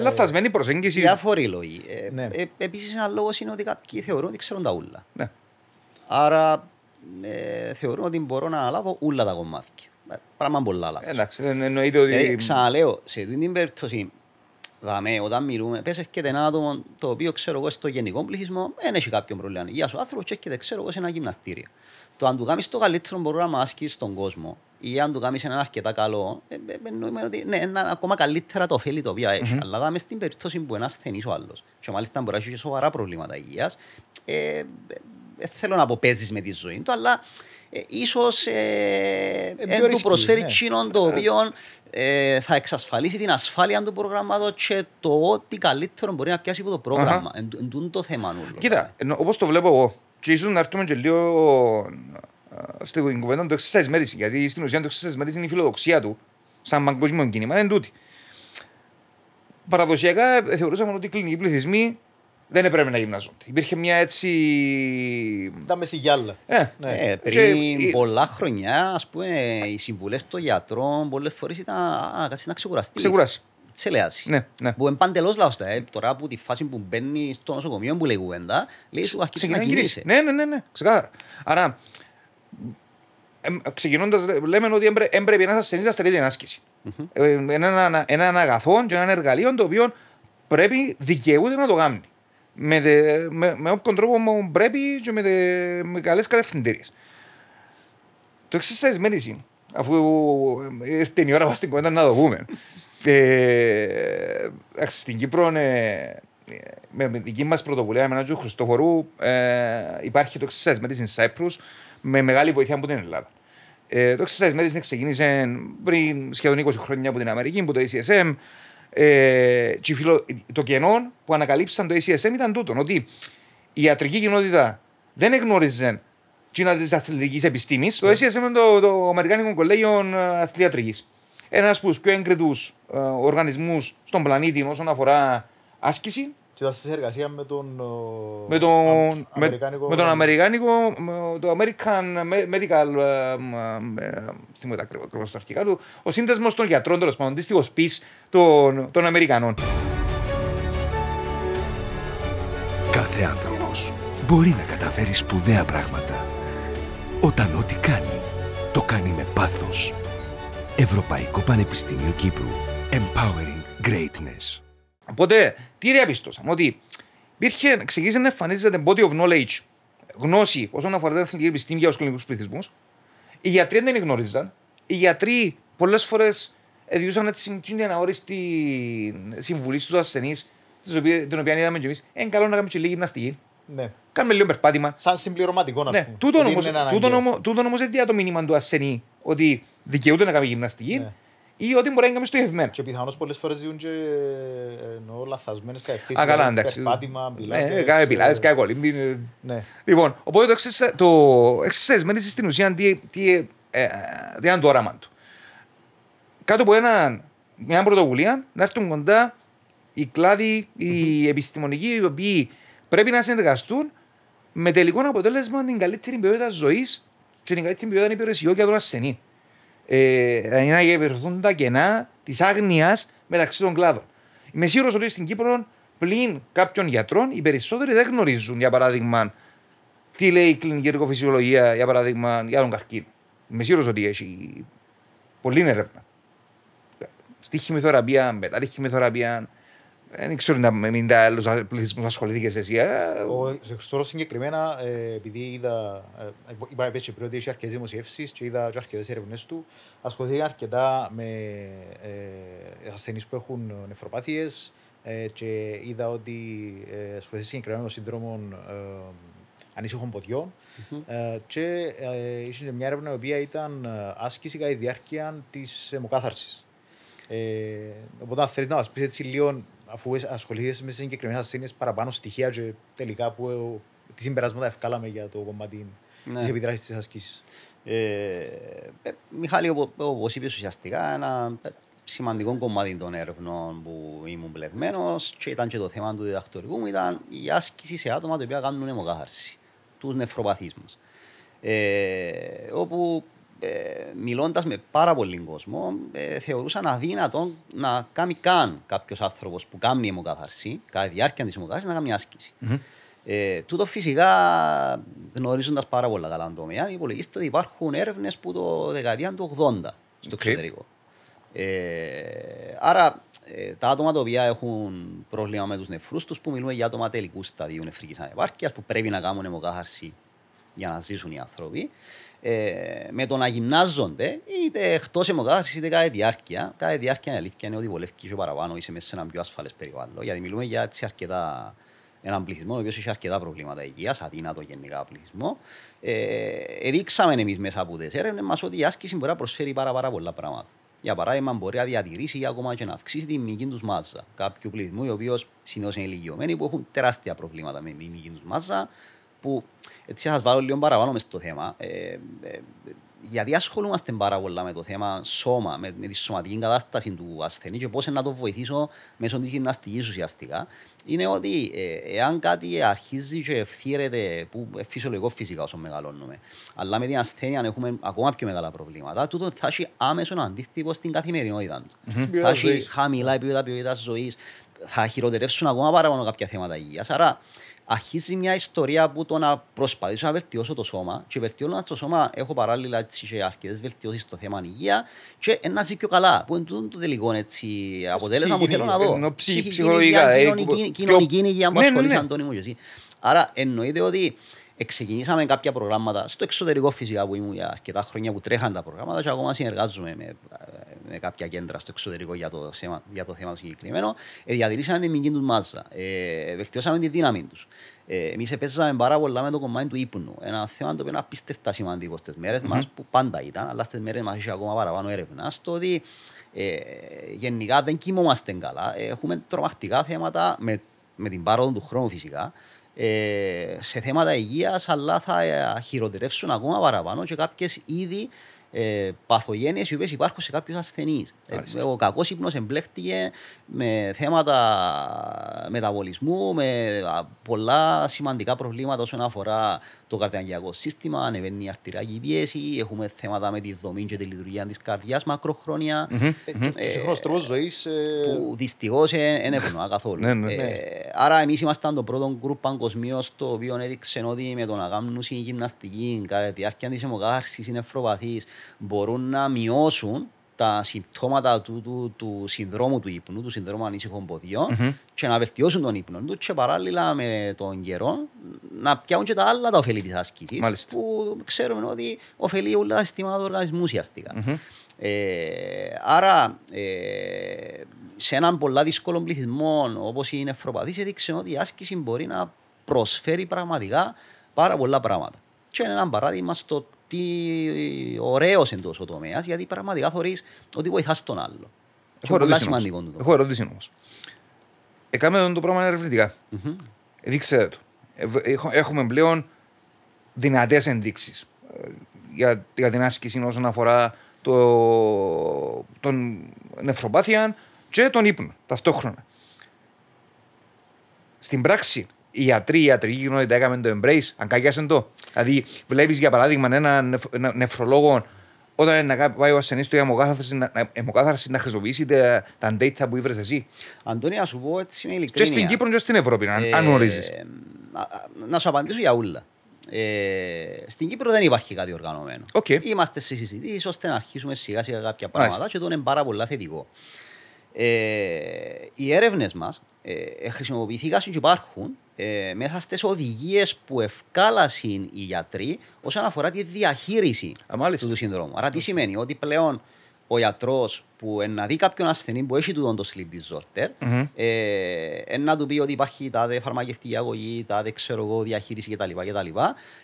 Speaker 2: Λαθασμένη προσέγγιση.
Speaker 3: Διάφοροι λόγοι. Ε,
Speaker 1: Ναι.
Speaker 3: ε, επίσης ένας λόγος είναι ότι κάποιοι θεωρούν ότι ξέρουν τα ούλα.
Speaker 2: Ναι.
Speaker 3: Άρα ε, θεωρούν ότι μπορώ να αναλάβω ούλα τα κομμάτια. Ε, Πράγμα πολλά λάθος.
Speaker 2: Εντάξει, δεν εννοείται ότι.
Speaker 3: Δηλαδή, ξαναλέω, σε αυτή την περίπτωση, δαμέ, όταν μιλούμε, πες έρχεται ένα άτομο το οποίο ξέρω εγώ στο γενικό πληθυσμό, δεν έχει κάποιο πρόβλημα. Γεια σου, άνθρωπος και έρχεται ξέρω εγώ σε ένα γυμναστήριο. Το αν του κάνεις το καλύτερο πρόγραμμα άσκηση στον κόσμο ή αν του κάνεις ένα αρκετά καλό, ε, ε, εννοούμε ότι ναι, είναι ακόμα καλύτερα το ωφέλη το οποίο έχει. Αλλά δάμε στην περίπτωση που είναι ασθενής ο άλλος και μάλιστα μπορεί να έχει και σοβαρά προβλήματα υγείας, ε, ε, ε, θέλω να πω παίζεις με τη ζωή του, αλλά ε, ίσως ε,
Speaker 1: πιο
Speaker 3: εν του
Speaker 1: ρίσκι,
Speaker 3: προσφέρει
Speaker 1: ναι.
Speaker 3: εκείνον το οποίο ε, θα εξασφαλίσει την ασφάλεια του προγράμματος και το ότι καλύτερο μπορεί να πιάσει από το πρόγραμμα. Εν, εν τούτο το θέμα νουλο.
Speaker 2: Κοίτα, όπως το βλέπω εγώ, και ίσως να έρθουμε και λίγο ε, στην κουβέντα του exercise medicine, γιατί στην ουσία το exercise medicine είναι η φιλοδοξία του, σαν παγκόσμιο κίνημα, είναι τούτη. Παραδοσιακά ε, θεωρούσαμε ότι οι κλινικοί πληθυσμοί δεν έπρεπε να γυμνάζονται. Υπήρχε μια έτσι.
Speaker 1: Ήταν με σιγιάλα.
Speaker 2: Ε,
Speaker 1: Ναι.
Speaker 3: Ε,
Speaker 2: Και-
Speaker 3: πριν
Speaker 2: ε,
Speaker 3: πολλά χρόνια, ας πούμε, οι συμβουλές των γιατρών πολλές φορές ήταν «Α, να κάτσεις να ξεκουραστείς.
Speaker 2: Ξεκουράσει.
Speaker 3: Τσελεάσει.
Speaker 2: Ναι, ναι.
Speaker 3: Που είναι παντελώς λάθος. Ε. Τώρα από τη φάση που μπαίνει στο νοσοκομείο που λέει κουβέντα, λέει σου αρχίσεις να
Speaker 2: Ξεκινάει
Speaker 3: κινείσαι.
Speaker 2: κίνηση. Ναι, ναι, ναι, ναι, ξεκάθαρα. Άρα, ξεκινώντας, λέμε ότι έμπρε- έμπρεπε ένα ασθενής να στερεί την άσκηση. Ε, Ένα ένα- έναν αγαθό και έναν εργαλείο το οποίο πρέπει δικαιούται να το κάνει. Με, δε- με, με όποιον τρόπο μου πρέπει και με, δε- με καλές κατευθυντήριες. Το exercise medicine, αφού ε, ήρθε η ώρα μας στην κουβέντα να το πούμε. Ε, εντάξει, στην Κύπρο ε, με, με δική μας πρωτοβουλία με έναν του Χριστόφορου ε, υπάρχει το exercise medicine Cyprus με μεγάλη βοήθεια από την Ελλάδα. Ε, το exercise medicine ξεκίνησε πριν σχεδόν 20 χρόνια από την Αμερική, από το ACSM. Ε, και η φιλο- το κενό που ανακαλύψαν το ACSM ήταν τούτο, ότι η ιατρική κοινότητα δεν εγνώριζε Κίνα της αθλητικής επιστήμης. Το ACSM είναι το, το Αμερικάνικο Κολέγιο ε, Αθλιατρική. Ένας από τους πιο έγκριτου οργανισμούς στον πλανήτη όσον αφορά άσκηση.
Speaker 1: Και ήταν σε συνεργασία με τον. ε,
Speaker 2: Με τον,
Speaker 1: Α-
Speaker 2: με,
Speaker 1: Αμερικάνικο-
Speaker 2: με τον Αμερικάνικο, με το American Medical, ε, ε, ε, θυμάμαι τα ακριβώς ακριβώς τα αρχικά του, ο σύνδεσμος των γιατρών, τέλος πάντων, αντίστοιχος πις των, των Αμερικανών.
Speaker 4: Κάθε άνθρωπος μπορεί να καταφέρει σπουδαία πράγματα. Όταν ό,τι κάνει, το κάνει με πάθος. Ευρωπαϊκό Πανεπιστήμιο Κύπρου. Empowering Greatness.
Speaker 2: Οπότε, τι διαπιστώσαμε, ότι υπήρχε, ξεκίνησε να εμφανίζεται body of knowledge, γνώση όσον αφορά την εθνική επιστήμη για τους κλινικούς πληθυσμούς. Οι γιατροί δεν γνώριζαν. Οι γιατροί πολλές φορές εδιούσαν έτσι την αόριστη συμβουλή στους ασθενείς, την οποία είδαμε κι εμείς. Είναι καλό να κάνουμε και λίγη γυμναστική.
Speaker 1: Ναι.
Speaker 2: Κάνουμε λίγο περπάτημα.
Speaker 1: Σαν συμπληρωματικό, να
Speaker 2: Ναι,
Speaker 1: πούμε.
Speaker 2: τούτον
Speaker 1: Ότι
Speaker 2: όμως,
Speaker 1: είναι
Speaker 2: τούτον,
Speaker 1: αναγκαίο.
Speaker 2: όμως, τούτον όμως δεν διά το μήνυμα του ασθενή ότι δικαιούται να κάνει γυμναστική
Speaker 1: Ναι.
Speaker 2: Ή ότι μπορεί να κάνει στοχευμένα.
Speaker 1: Και πιθανώς πολλές φορές ζουν και ε, εννοώ λαθασμένες κατευθύνσεις.
Speaker 2: Α, καλά,
Speaker 1: δηλαδή
Speaker 2: εντάξει.
Speaker 1: Περπάτημα,
Speaker 2: Ναι,
Speaker 1: πιλάτες.
Speaker 2: Κάνε πιλάτες,
Speaker 1: ε,
Speaker 2: κάνε κολύμπι. ε,
Speaker 1: Ναι.
Speaker 2: Λοιπόν, οπότε το exercise- το exercise μένει στην ουσία τι, τι, ε, ε, τι είναι το όραμα του. Κάτω από ένα, μια πρωτοβουλία να έρθουν κοντά οι κλάδοι, οι επιστημονικοί, οι οποίοι πρέπει να συνεργαστούν με τελικό αποτέλεσμα την καλύτερη ποιότητα ζωής και την καλύτερη ποιότητα υπηρεσιών για τον ασθενή. Ε, δηλαδή να γεβερθούν τα κενά της άγνοιας μεταξύ των κλάδων. Είμαι σίγουρος ότι στην Κύπρο πλην κάποιων γιατρών οι περισσότεροι δεν γνωρίζουν, για παράδειγμα, τι λέει η κλινική εργοφυσιολογία, για παράδειγμα, για τον καρκίνο. Είμαι σίγουρος ότι έχει πολλή έρευνα. Στη χημειοθεραπεία, μετά τη χημειοθεραπεία, δεν ξέρω αν μην τα άλλους πληθυσμούς ασχοληθήκες εσύ. ε.
Speaker 1: Ο Χριστόρος συγκεκριμένα, ε, επειδή είδα, ε, είπα έτσι πριν ότι είχε αρκετές δημοσιεύσεις και είδα και αρκετές έρευνες του, ασχολήθηκε αρκετά με ε, ασθενείς που έχουν νεφροπάθειες ε, και είδα ότι ε, ασχολήθηκε συγκεκριμένα με το σύνδρομο ε, ανήσυχων ποδιών ε, και ε, είχε μια έρευνα η οποία ήταν ε, άσκηση κατά τη διάρκεια της αιμοκάθαρσης. Ε, οπότε αν θέλεις να μας πεις έτσι λίγο, αφού ασχολείσαι με συγκεκριμένες ασθένειες παραπάνω στοιχεία και τελικά που ε, τι συμπεράσματα ευκάλαμε για το κομμάτι
Speaker 3: Ναι.
Speaker 1: της επιδράσης της άσκησης.
Speaker 3: Ε, ε, Μιχάλη, οπο- όπως είπες ουσιαστικά, ένα σημαντικό κομμάτι των έρευνων που ήμουν μπλεγμένος και ήταν και το θέμα του διδακτορικού μου ήταν η άσκηση σε άτομα τα οποία κάνουν αιμοκάθαρση, τους νεφροπαθείς μας. Ε, όπου ε, μιλώντας με πάρα πολύ κόσμο, ε, θεωρούσαν αδύνατο να κάνει καν κάποιος άνθρωπος που κάνει αιμοκάθαρση, κατά τη διάρκεια της αιμοκάθαρσης, να κάνει άσκηση. Ε, τούτο φυσικά γνωρίζοντας πάρα πολλά καλά τον τομέα, υπολογίστε ότι υπάρχουν έρευνες που το δεκαετία του 80 στο
Speaker 2: Οκ.
Speaker 3: εξωτερικό. Ε, άρα ε, τα άτομα τα οποία έχουν πρόβλημα με τους νεφρούς τους, που μιλούμε για άτομα τελικού σταδίου νεφρικής ανεπάρκειας, που πρέπει να κάνουν αιμοκάθαρση για να ζήσουν οι άνθρωποι, ε, με το να γυμνάζονται είτε εκτός αιμοκάθαρση είτε κατά τη διάρκεια. Κατά τη διάρκεια η αλήθεια είναι ότι βολεύει και παραπάνω, είσαι μέσα σε ένα πιο ασφαλές περιβάλλον. Γιατί μιλούμε για έτσι αρκετά έναν πληθυσμό ο οποίος έχει αρκετά προβλήματα υγείας, αδύνατο γενικά πληθυσμό. Ε, δείξαμε εμείς μέσα από τις έρευνες μας ότι η άσκηση μπορεί να προσφέρει πάρα, πάρα πολλά πράγματα. Για παράδειγμα, μπορεί να διατηρήσει ή ακόμα και να αυξήσει τη μυϊκή τους μάζα κάποιου πληθυσμού, οι οποίοι συνήθως είναι ηλικιωμένοι, που έχουν τεράστια προβλήματα με τη μυϊκή τους μάζα. Που έτσι θα σα βάλω λίγο παραπάνω μες στο θέμα. Ε, ε, γιατί ασχολούμαστε πάρα πολλά με το θέμα σώμα, με, με τη σωματική κατάσταση του ασθενή και πώς να το βοηθήσω μέσω της γυμναστικής ουσιαστικά, είναι ότι ε, εάν κάτι αρχίζει και ευθύρεται, που είναι φυσιολογικό φυσικά όσο μεγαλώνουμε, αλλά με την ασθένεια έχουμε ακόμα πιο μεγάλα προβλήματα, τούτο θα έχει άμεσο αντίκτυπο στην καθημερινότητα του. Θα
Speaker 1: Ποιότητα
Speaker 3: έχει
Speaker 1: ζωής.
Speaker 3: χαμηλά επίπεδα ποιότητας ζωής, θα χειροτερεύσουν ακόμα παραπάνω κάποια θέματα υγείας. Άρα αρχίζει μια ιστορία που το να προσπαθήσω να βελτιώσω το σώμα και βελτιώνοντα το σώμα έχω παράλληλα έτσι, και αρκετές βελτιώσεις στο θέμα υγεία και να ζει πιο καλά. Που είναι τούτο το τελικό έτσι, αποτέλεσμα που θέλω να δω.
Speaker 2: Ενώ ψυχ-
Speaker 3: Ψυχική
Speaker 2: ψυχολογικά,
Speaker 3: υγεία,
Speaker 2: ε,
Speaker 3: κοινωνική-
Speaker 2: πιο-
Speaker 3: Κοινωνική υγεία που
Speaker 2: Ναι, ναι,
Speaker 3: ασχολείσαι,
Speaker 2: ναι.
Speaker 3: Αντώνη μου, και εσύ. Άρα εννοείται ότι ξεκινήσαμε κάποια προγράμματα στο εξωτερικό φυσικά που ήμουν για αρκετά χρόνια που τρέχαν τα προγράμματα και ακόμα συνεργάζομαι με, με κάποια κέντρα στο εξωτερικό για το, θέμα, για το θέμα το συγκεκριμένο. Ε, διατηρήσαμε την μυϊκή τους μάζα. Ε, βελτιώσαμε τη δύναμη τους. Ε, Εμείς παίζαμε πάρα πολλά με το κομμάτι του ύπνου. Ένα θέμα το οποίο είναι απίστευτα σημαντικό στις μέρες mm-hmm. μας, που πάντα ήταν, αλλά στις μέρες μας έχει ακόμα παραπάνω έρευνα. Στο ότι ε, γενικά δεν κοιμόμαστε καλά. Ε, Έχουμε τρομακτικά θέματα με, με την πάροδο του χρόνου φυσικά ε, σε θέματα υγείας, αλλά θα ε, χειροτερεύσουν ακόμα παραπάνω και κάποιες είδη ε, παθογένειες οι οποίες υπάρχουν σε κάποιους ασθενείς. Ε,
Speaker 2: Μάλιστα.
Speaker 3: ο κακός ύπνος εμπλέχτηκε με θέματα μεταβολισμού, με α, πολλά σημαντικά προβλήματα όσον αφορά το καρδιαγγειακό σύστημα, ανεβαίνει η αρτηριακή πίεση, έχουμε θέματα με τη δομή και τη λειτουργία της καρδιάς μακροχρόνια.
Speaker 1: Και σύγχρονος τρόπος ζωής... ε,
Speaker 3: που δυστυχώς δεν ευνοά καθόλου.
Speaker 2: Ναι, ναι.
Speaker 3: Ε, άρα, εμείς ήμασταν το πρώτο γκρουπ παγκοσμίω το οποίο έδειξε ότι με το να κάνουν η γυμναστική κατά τη διάρκεια της αιμοκάρση ή νεφροπαθή μπορούν να μειώσουν τα συμπτώματα του, του, του συνδρόμου του ύπνου, του συνδρόμου ανήσυχων ποδιών και να βελτιώσουν τον ύπνο τους και παράλληλα με τον καιρό να πιάνουν και τα άλλα τα ωφέλη της άσκησης
Speaker 2: Μάλιστα.
Speaker 3: που ξέρουμε ότι ωφελεί όλα τα συστήματα του οργανισμού ουσιαστικά. Ε, άρα, ε, σε έναν πολλά δύσκολο πληθυσμό όπως η νεφροπαθή, έδειξε ότι η άσκηση μπορεί να προσφέρει πραγματικά πάρα πολλά πράγματα. Και είναι ένα παράδειγμα στο τι ωραίος εντό ο τομέας, γιατί πραγματικά θεωρείς ότι βοηθάς τον άλλο. Και
Speaker 2: Έχω
Speaker 3: πολλά
Speaker 2: ερώτηση
Speaker 3: σημαντικό
Speaker 2: όμως.
Speaker 3: το
Speaker 2: Έχω ερώτηση όμως. Έκαμε το πράγμα ερευνητικά.
Speaker 3: Μμμ.
Speaker 2: Δείξτε το. Ε, έχ- Έχουμε πλέον δυνατές ενδείξεις για, για την άσκηση όσον αφορά το, τον νευροπάθεια και τον ύπνο ταυτόχρονα. Στην πράξη, οι ιατροί, η ιατρική κοινότητα έκαμε το embrace, αν καγιάσαν το. Δηλαδή, βλέπεις για παράδειγμα έναν νεφ- ένα νεφρολόγο όταν είναι να κα- πάει ο ασθενής του για αιμοκάθαρση να, να- αιμοκάθαρση, να χρησιμοποιήσει τα, τα data που ήβρες εσύ.
Speaker 3: Αντώνη, να σου πω έτσι με
Speaker 2: Και
Speaker 3: ειλικρίνεια.
Speaker 2: στην Κύπρο και στην Ευρώπη, αν,
Speaker 3: Ε,
Speaker 2: αν γνωρίζεις.
Speaker 3: α- α- Να σου απαντήσω για ούλα. Ε, στην Κύπρο δεν υπάρχει κάτι οργανωμένο.
Speaker 2: Οκ.
Speaker 3: Είμαστε σε συζητήσεις ώστε να αρχίσουμε σιγά σιγά κάποια πράγματα
Speaker 2: Μάλιστα.
Speaker 3: και το είναι πάρα πολύ θετικό. Ε, οι έρευνες μας ε, χρησιμοποιήθηκαν και υπάρχουν ε, μέσα στις οδηγίες που εφκάλασιν οι γιατροί όσον αφορά τη διαχείριση
Speaker 2: Α, μάλιστα.
Speaker 3: του, του συνδρόμου. Άρα τι σημαίνει, ότι πλέον ο γιατρός που ε, να δει κάποιον ασθενή που έχει τούτον το sleep disorder,
Speaker 2: Μμμ.
Speaker 3: ε, ε, να του πει ότι υπάρχει τάδε φαρμακευτική αγωγή, τάδε ξέρω εγώ, διαχείριση κτλ. κτλ.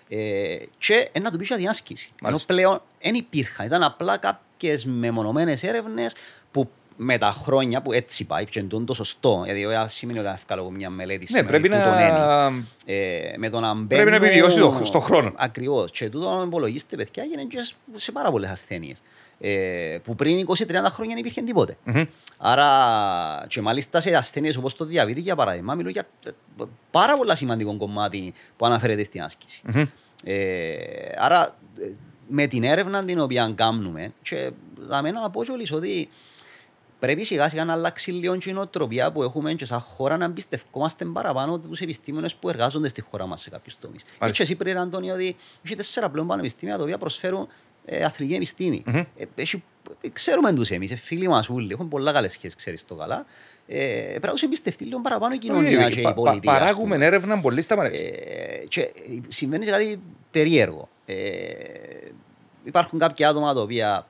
Speaker 3: Ε, και ε, να του πει για την άσκηση. Ενώ
Speaker 2: Μάλιστα.
Speaker 3: πλέον δεν υπήρχαν. Ήταν απλά κάποιες μεμονωμένες έρευνες που με τα χρόνια που έτσι πάει, και εντούν το σωστό, γιατί δεν σημαίνει ότι θα βγάλω εγώ μια μελέτη
Speaker 2: Ναι,
Speaker 3: σήμερα,
Speaker 2: πρέπει
Speaker 3: τούτον
Speaker 2: να.
Speaker 3: είναι. Ε, με το να
Speaker 2: Πρέπει να
Speaker 3: μπαίνουν-
Speaker 2: επιβιώσει το- στον χρόνο.
Speaker 3: Ακριβώς. Και τούτο υπολογίστε, παιδιά, γίνεται και σε πάρα πολλές ασθένειες. Ε, που πριν 20-30 χρόνια δεν υπήρχε τίποτε.
Speaker 2: Μμμ.
Speaker 3: Άρα, και μάλιστα σε ασθένειες όπως το διαβήτη, για παράδειγμα, μιλούν για ε, πάρα πολλά σημαντικό κομμάτι που αναφέρεται στην άσκηση.
Speaker 2: Μμμ.
Speaker 3: Ε, άρα, ε, με την έρευνα την οποία κάνουμε, και θα μένω να πω κιόλας ότι πρέπει σιγά σιγά να αλλάξει λίγο και η νοοτροπία που έχουμε και σαν χώρα να εμπιστευόμαστε παραπάνω τους επιστήμονες που εργάζονται στη χώρα μας σε κάποιους τομείς. Έτσι εσύ πριν, Αντώνη, ότι έχει τέσσερα πλέον πανεπιστήμια τα οποία προσφέρουν ε, αθλητική επιστήμη.
Speaker 2: Μμμ.
Speaker 3: Ε, έχει- ε, ξέρουμε τους εμείς, ε, φίλοι μας όλοι, έχουν πολλά καλές σχέσεις, ξέρεις το καλά. Ε, πρέπει να τους εμπιστευτεί λίγο παραπάνω η κοινωνία
Speaker 2: Όχι,
Speaker 3: και η
Speaker 2: πα- πα-
Speaker 3: πολιτεία. ας
Speaker 2: Παράγουμε
Speaker 3: πούμε.
Speaker 2: έρευνα πολύ στα πανεπιστήμια.
Speaker 3: Ε, και συμβαίνει και κάτι περίεργο. Ε, υπάρχουν κάποια άτομα τα οποία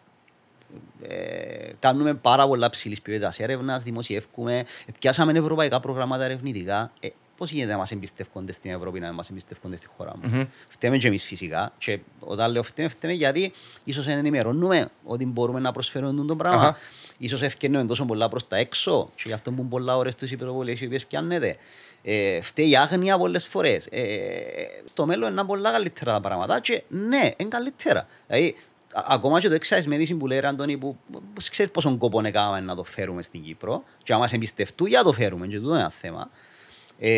Speaker 3: ε, κάνουμε πάρα πολλά ψηλής ποιότητας έρευνας, δημοσιεύουμε, πιάσαμε ευρωπαϊκά προγράμματα ερευνητικά. Ε, Πώς γίνεται να μας εμπιστεύονται στην Ευρώπη, να μας εμπιστεύονται στη χώρα μας;
Speaker 2: Μμμ.
Speaker 3: Φταίμε και εμείς φυσικά. Και όταν λέω φταίμε, φταίμε γιατί ίσως δεν ενημερώνουμε ότι μπορούμε να προσφέρουμε το πράγμα.
Speaker 2: Αχα.
Speaker 3: Ίσως ευκαινούμε τόσο πολλά προς τα έξω και γι' αυτό που πολλά ώρες τους υπερβολές οι οποίες πιάνετε. Ε, φταίει η άγνοια πολλές φορές. Ε, το μέλλον είναι πολλά καλύτερα τα πράγματα και ναι, είναι καλύτερα. Δηλαδή, α- ακόμα και το exercise medicine που λέει ρε Αντώνη, που, που ξέρεις πόσον κόπο έκαναμε να το φέρουμε στην Κύπρο και αν μας εμπιστευτούν για να το φέρουμε και τούτο είναι ένα θέμα. Ε,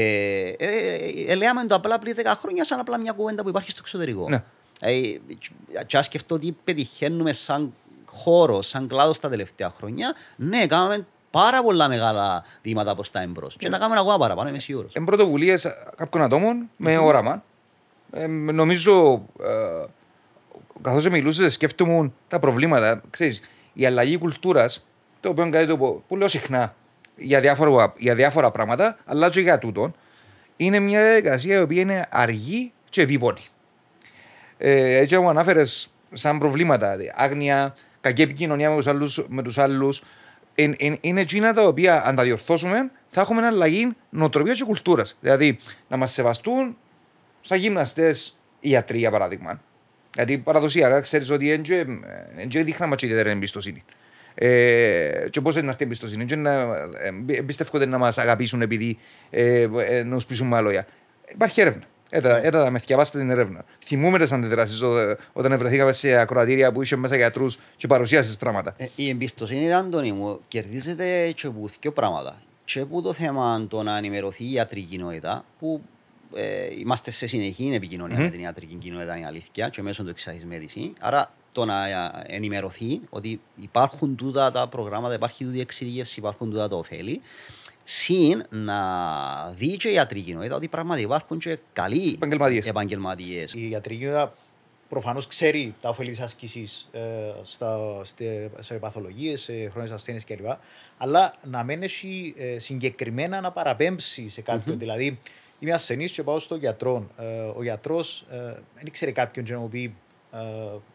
Speaker 3: ε, ε, ε, λέμε το απλά πριν 10 χρόνια σαν απλά μια κουβέντα που υπάρχει στο εξωτερικό.
Speaker 2: Ναι.
Speaker 3: Ε, και αν σκεφτώ τι πετυχαίνουμε σαν χώρο, σαν κλάδο τα τελευταία χρόνια, ναι, κάναμε πάρα πολλά μεγάλα βήματα προς τα εμπρός. Και να κάνουμε ακόμα παραπάνω, είμαι σίγουρος.
Speaker 2: Εν πρωτοβουλίες κάποιων ατόμων με όραμα. Ε, νομίζω, ε, καθώς μιλούσες, σκέφτομαι τα προβλήματα. Ξέρεις, η αλλαγή κουλτούρας, το οποίο είναι κάτι το που, που λέω συχνά για διάφορα, για διάφορα πράγματα, αλλά και για τούτον, είναι μια διαδικασία η οποία είναι αργή και επίπονη. Ε, έτσι μου ανάφερες σαν προβλήματα, δηλαδή, άγνοια, κακή επικοινωνία με τους άλλου, με τους άλλους, εν- εν- είναι εκείνα τα οποία αν τα διορθώσουμε θα έχουμε ένα αλλαγή νοοτροπίας και κουλτούρας. Δηλαδή να μας σεβαστούν σαν γυμναστές οι ιατροί, για παράδειγμα. Γιατί παραδοσιακά ξέρεις ότι δεν δείχναμε και ιδιαίτερη εμπιστοσύνη. Ε, και πώς είναι αυτή η εμπιστοσύνη, και να ε, εμπιστεύονται να μας αγαπήσουν επειδή ε, ε, να τους πείσουν με λόγια. Υπάρχει έρευνα. Έτα, έτα, με διαβάστε την έρευνα. Θυμούμε τις αντιδράσεις όταν βρεθήκαμε σε ακροατήρια που είχε μέσα γιατρούς και παρουσίασες πράγματα.
Speaker 3: Ε, η εμπιστοσύνη, Αντώνη μου, κερδίζεται και από δύο πράγματα. Και από το θέμα το να ενημερωθεί η ιατρική κοινότητα, που ε, είμαστε σε συνεχή επικοινωνία
Speaker 2: Μμμ.
Speaker 3: με την ιατρική κοινότητα, είναι η αλήθεια, και μέσω του exercise medicine. Άρα το να ε, ενημερωθεί ότι υπάρχουν τούτα τα προγράμματα, υπάρχει τούτη εξειδίκευση, υπάρχουν τούτα τα ωφέλη. Συν να δει και η ιατρική κοινότητα ότι πράγματι υπάρχουν και καλοί
Speaker 2: Επαγγελματίες.
Speaker 3: επαγγελματίες.
Speaker 1: Η ιατρική κοινότητα προφανώς ξέρει τα ωφέλη της άσκησης ε, στα, στε- σε παθολογίες, σε χρόνιες ασθένειες κλπ. Αλλά να μην έχει ε, συγκεκριμένα να παραπέμψει σε κάποιον. Δηλαδή, είμαι ασθενής και πάω στον γιατρό. Ε, ο γιατρός δεν ξέρει κάποιον και να μου πει ε,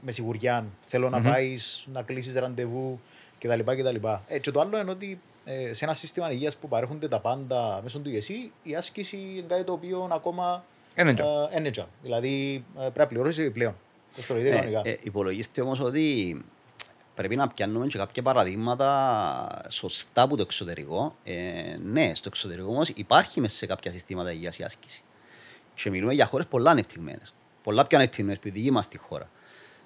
Speaker 1: με σιγουριά θέλω να πάεις να κλείσεις ραντεβού κτλ. κτλ. Ε, και το άλλο είναι ότι ε, σε ένα σύστημα υγείας που παρέχονται τα πάντα μέσω του ΙΕΣΥ, η άσκηση είναι κάτι το οποίο ακόμα
Speaker 2: Είναι job.
Speaker 1: ε, είναι job. Δηλαδή ε, πρέπει να πληρώσεις επιπλέον. Το στολίδι
Speaker 3: Ε,
Speaker 1: κανονικά.
Speaker 3: ε, υπολογίστε όμως ότι πρέπει να πιάνουμε και κάποια παραδείγματα σωστά από το εξωτερικό. Ε, ναι, στο εξωτερικό όμως υπάρχει μέσα σε κάποια συστήματα υγείας η άσκηση. Και μιλούμε για χώρες πολλά ανεπτυγμένες. Πολλά πιο ανεπτυγμένες που η δική μας στη χώρα.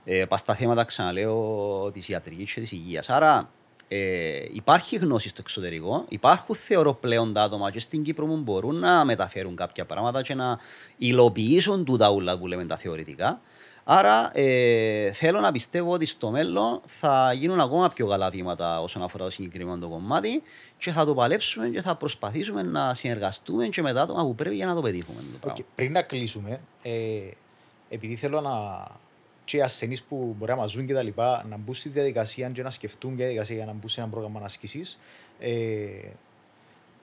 Speaker 3: Ε, πας στα θέματα, ξαναλέω, της ιατρικής και της υγείας. Άρα ε, υπάρχει γνώση στο εξωτερικό, υπάρχουν θεωρώ πλέον τα άτομα και στην Κύπρο που μπορούν να μεταφέρουν κάποια πράγματα και να υλοποιήσουν τούτα ούλα που λέμε τα θεωρητικά. Άρα ε, θέλω να πιστεύω ότι στο μέλλον θα γίνουν ακόμα πιο καλά βήματα όσον αφορά το συγκεκριμένο το κομμάτι και θα το παλέψουμε και θα προσπαθήσουμε να συνεργαστούμε και με τα άτομα που πρέπει για να το πετύχουμε. Το πράγμα.
Speaker 1: Οκ, Πριν να κλείσουμε, ε, επειδή θέλω να και οι ασθενείς που μπορεί να μας ζουν και τα λοιπά να μπουν στη διαδικασία και να σκεφτούν για διαδικασία για να μπουν σε ένα πρόγραμμα άσκηση. Ε,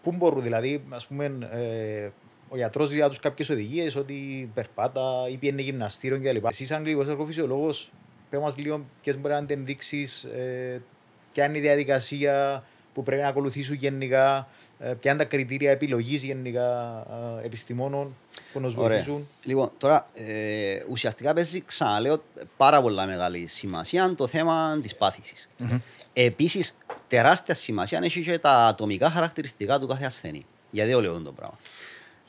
Speaker 1: πού μπορούν, δηλαδή, ας πούμε, ε, ο γιατρός δίνει τους κάποιες οδηγίες ότι περπάτα ή πιένει γυμναστήριο κτλ. Εσύ, σαν λίγο εργοφυσιολόγο, πες μας λίγο ποιες μπορεί να είναι ενδείξεις, ε, ποια είναι η διαδικασία που πρέπει να ακολουθήσουν γενικά, ε, ποια είναι τα κριτήρια επιλογής γενικά ε, επιστημόνων που να σου
Speaker 3: Ωραία.
Speaker 1: βοηθήσουν.
Speaker 3: Λοιπόν, τώρα ε, ουσιαστικά παίζει, ξαναλέω, πάρα πολλά μεγάλη σημασία το θέμα της πάθησης. Επίσης, τεράστια σημασία έχει και τα ατομικά χαρακτηριστικά του κάθε ασθενή. Γιατί το λέω το πράγμα.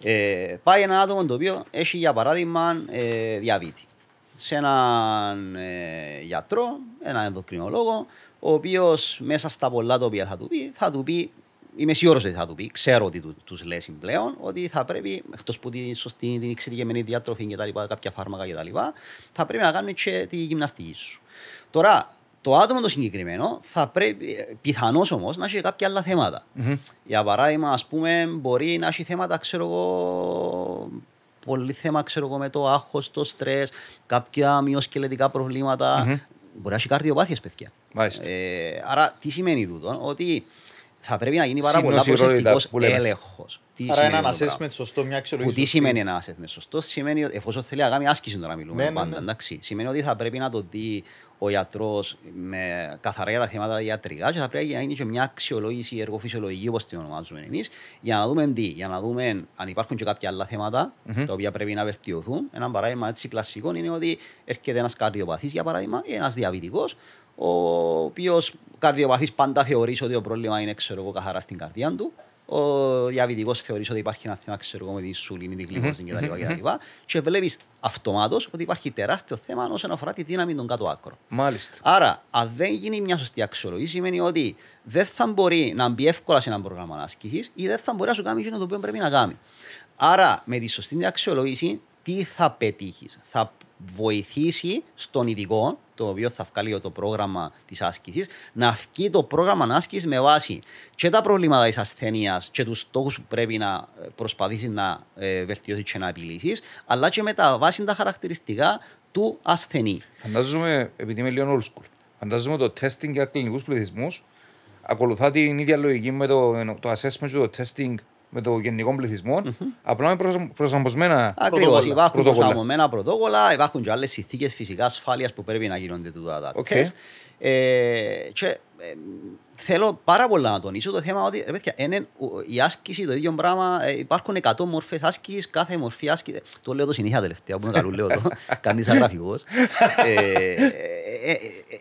Speaker 3: Ε, πάει ένα άτομο το οποίο έχει για παράδειγμα ε, διαβήτη. Σε έναν ε, γιατρό, έναν ενδοκρινολόγο, ο οποίος μέσα στα πολλά τα οποία θα του πει, θα του πει Είμαι σίγουρος ότι θα του πει, ξέρω ότι του τους λέει πλέον, ότι θα πρέπει, εκτός που τη σωστή την εξειδικευμένη διατροφή και τα λοιπά, κάποια φάρμακα και τα λοιπά, θα πρέπει να κάνουμε και τη γυμναστική σου. Τώρα, το άτομο το συγκεκριμένο θα πρέπει, πιθανώς όμως, να έχει κάποια άλλα θέματα. Για παράδειγμα, ας πούμε, μπορεί να έχει θέματα, ξέρω εγώ, πολύ θέμα ξέρω εγώ, με το άγχος, το στρες, κάποια μειοσκελετικά προβλήματα. Μπορεί να έχει καρδιοπάθειες, παιδιά.
Speaker 2: Μάλιστα.
Speaker 3: Ε, άρα, τι σημαίνει τούτο, ότι θα πρέπει να γίνει πάρα πολλά
Speaker 2: Συνοσυρότητα
Speaker 3: προσεκτικός
Speaker 2: που λέμε.
Speaker 3: έλεγχος. Τι
Speaker 1: Άρα
Speaker 3: σημαίνει
Speaker 1: ένα
Speaker 3: το πράγμα;
Speaker 1: assessment σωστό, μια αξιολόγηση.
Speaker 3: Που τι
Speaker 1: σωστή.
Speaker 3: σημαίνει ένα assessment σωστό, σημαίνει ότι εφόσον θέλει να κάνει άσκηση τώρα μιλούμε
Speaker 1: Ναι, ναι,
Speaker 3: πάντα,
Speaker 1: ναι.
Speaker 3: εντάξει. Σημαίνει ότι θα πρέπει να το δει ο γιατρός με καθαρά για τα θέματα ιατρικά και θα πρέπει να γίνει και μια αξιολόγηση εργοφυσιολογική, όπως την ονομάζουμε εμείς, για να δούμε τι, για να δούμε αν υπάρχουν και κάποια άλλα θέματα, τα οποία πρέπει να βελτιωθούν. Ένα παράδειγμα έτσι κλασικό είναι ότι έρχεται ένας καρδιοπαθής, για παράδειγμα, ή ένας διαβητικός, ο οποίος καρδιοπαθής πάντα θεωρείς ότι το πρόβλημα είναι ξέρω εγώ, καθαρά στην καρδιά του. Ο διαβητικός θεωρείς ότι υπάρχει ένα θέμα ξέρω εγώ, με τη σουλήνη, τη γλυκόζη κτλ. κτλ. Και βλέπεις αυτομάτως ότι υπάρχει τεράστιο θέμα όσον αφορά τη δύναμη των κάτω άκρων.
Speaker 2: Μάλιστα.
Speaker 3: Άρα, αν δεν γίνει μια σωστή αξιολόγηση, σημαίνει ότι δεν θα μπορεί να μπει εύκολα σε ένα πρόγραμμα άσκηση ή δεν θα μπορεί να σου κάνει εκείνο το οποίο πρέπει να κάνει. Άρα, με τη σωστή αξιολόγηση, τι θα πετύχεις; Θα βοηθήσει στον ειδικό, το οποίο θα βγάλει το πρόγραμμα της άσκησης, να βγει το πρόγραμμα άσκησης με βάση και τα προβλήματα της ασθενεία και τους στόχους που πρέπει να προσπαθήσει να ε, βελτιώσει και να επιλύσεις, αλλά και με τα βάση τα χαρακτηριστικά του ασθενή.
Speaker 2: Φαντάζομαι, επειδή είμαι λίγο old school, φαντάζομαι το testing για κλινικούς πληθυσμούς ακολουθά την ίδια λογική με το, το assessment και το testing με το γενικό πληθυσμό, απλά με προσα- προσαρμοσμένα
Speaker 3: Ακριβώς.
Speaker 1: Πρωτόκολλα.
Speaker 3: Υπάρχουν
Speaker 2: πρωτόκολλα.
Speaker 3: προσαρμοσμένα πρωτόκολλα, υπάρχουν και άλλες συνθήκες φυσικά ασφάλειας που πρέπει να γίνονται τούτα τα
Speaker 2: Οκ.
Speaker 3: τεστ. Ε, και ε, θέλω πάρα πολλά να τονίσω το θέμα ότι ρε παιδιά, είναι ο- η άσκηση το ίδιο πράγμα. ε, υπάρχουν 100 μορφές άσκησης, κάθε μορφή άσκηση. Το λέω το συνήθεια τελευταία που είναι καλό, λέω το. Κάνει σαν γραφικός. ε, ε, ε, ε,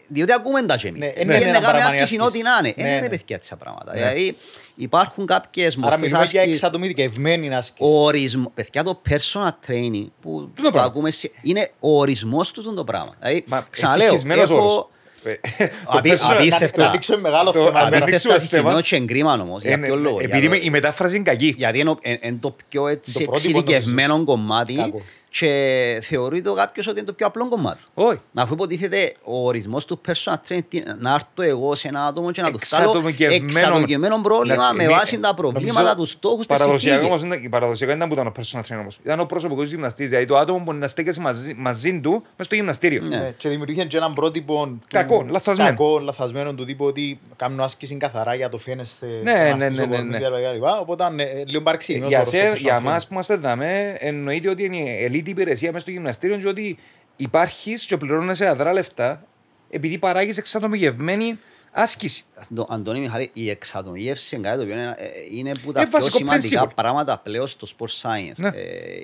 Speaker 3: διότι ακούμε τα και εμείς.
Speaker 1: Ναι,
Speaker 3: Ε,
Speaker 1: ναι,
Speaker 3: πήγαινε
Speaker 1: ναι,
Speaker 3: να κάνουμε
Speaker 1: παραπάνω η
Speaker 3: άσκηση
Speaker 1: άσκηση.
Speaker 3: ό,τι να είναι.
Speaker 1: Ναι,
Speaker 3: Ε, ναι,
Speaker 1: ναι.
Speaker 3: ρε παιδιά, έτσι τα πράγματα. Δηλαδή υπάρχουν κάποιες
Speaker 1: Άρα
Speaker 3: μορφές
Speaker 1: μιλούμε για
Speaker 3: άσκηση.
Speaker 1: εξατομικευμένη άσκηση.
Speaker 3: Ο ορισμό, παιδιά, το personal training που
Speaker 2: το
Speaker 3: το
Speaker 2: πράγμα;
Speaker 3: ακούμε σε- είναι ο ορισμός του το πράγμα. Δηλαδή,
Speaker 2: Μα
Speaker 3: ξαναλέω,
Speaker 2: εσυχισμένος
Speaker 3: έχω
Speaker 2: όρος. Ε, το
Speaker 3: απει-
Speaker 2: personal-
Speaker 3: απίστευτα.
Speaker 1: Να δείξουμε μεγάλο
Speaker 2: Το-
Speaker 1: θέμα.
Speaker 2: να δείξουμε
Speaker 3: απίστευτα
Speaker 2: θέμα.
Speaker 3: συγχυμένο και εγκρίμα όμως. Για
Speaker 2: Ε,
Speaker 3: ποιο λόγο.
Speaker 2: Επειδή
Speaker 3: Για το-
Speaker 2: με- η μετάφραση είναι κακή.
Speaker 3: γιατί είναι, ο- εν- εν το πιο έτσι
Speaker 1: Το πρότυπο
Speaker 3: εξειδικευμένο κομμάτι
Speaker 1: Κακό.
Speaker 3: και θεωρείται κάποιος ότι είναι το πιο απλό κομμάτι.
Speaker 2: Όχι.
Speaker 3: Να αφού υποτίθεται ο ορισμός του personal training, τι- να έρθω εγώ σε ένα άτομο και να του βγάλω
Speaker 2: Εξατομικευμένο-
Speaker 3: εξατομικευμένο πρόβλημα
Speaker 2: Εντάξει,
Speaker 3: με
Speaker 2: εμεί-
Speaker 3: βάση τα προβλήματα,
Speaker 2: νομίζω
Speaker 3: τους στόχους, τη
Speaker 2: παραδοσιακά
Speaker 3: συνθήκη.
Speaker 2: όμως είναι- Παραδοσιακά ήταν που ήταν ο personal trainer όμως. Ήταν ο προσωπικός γυμναστής, δηλαδή το άτομο που να στέκεσαι μαζί, μαζί του μες στο γυμναστήριο.
Speaker 3: Ναι.
Speaker 1: Ναι, και δημιουργήθηκε και έναν πρότυπο του-
Speaker 2: Κακό, λαθασμένο.
Speaker 1: κακό, λαθασμένο του τύπου ότι κάνουν άσκηση καθαρά για το φαίνεστε
Speaker 2: Ναι,
Speaker 1: να
Speaker 2: ναι,
Speaker 1: στήσω
Speaker 2: ναι, ναι,
Speaker 1: κορμί
Speaker 2: ναι.
Speaker 1: κλπ. Οπότε ε, λίγο παρεξηγημένος
Speaker 2: Για,
Speaker 1: όρος το
Speaker 2: σε,
Speaker 1: personal
Speaker 2: για
Speaker 1: training.
Speaker 2: μας που είμαστε δαμέ, εννοείται ότι είναι ελίτη υπηρεσία μέσα στο γυμναστήριο και ότι υπάρχεις και πληρώνεσαι αδρά λεφτά επειδή παράγεις εξατομικευμένη άσκηση.
Speaker 3: Το, Αντώνη Μιχάλη, η εξατομίευση είναι κάτι το οποίο είναι, ε, είναι που τα
Speaker 2: Ε,
Speaker 3: πιο
Speaker 2: βασικό
Speaker 3: σημαντικά
Speaker 2: principle.
Speaker 3: πράγματα πλέον στο sport science.
Speaker 2: Ναι.
Speaker 3: Ε,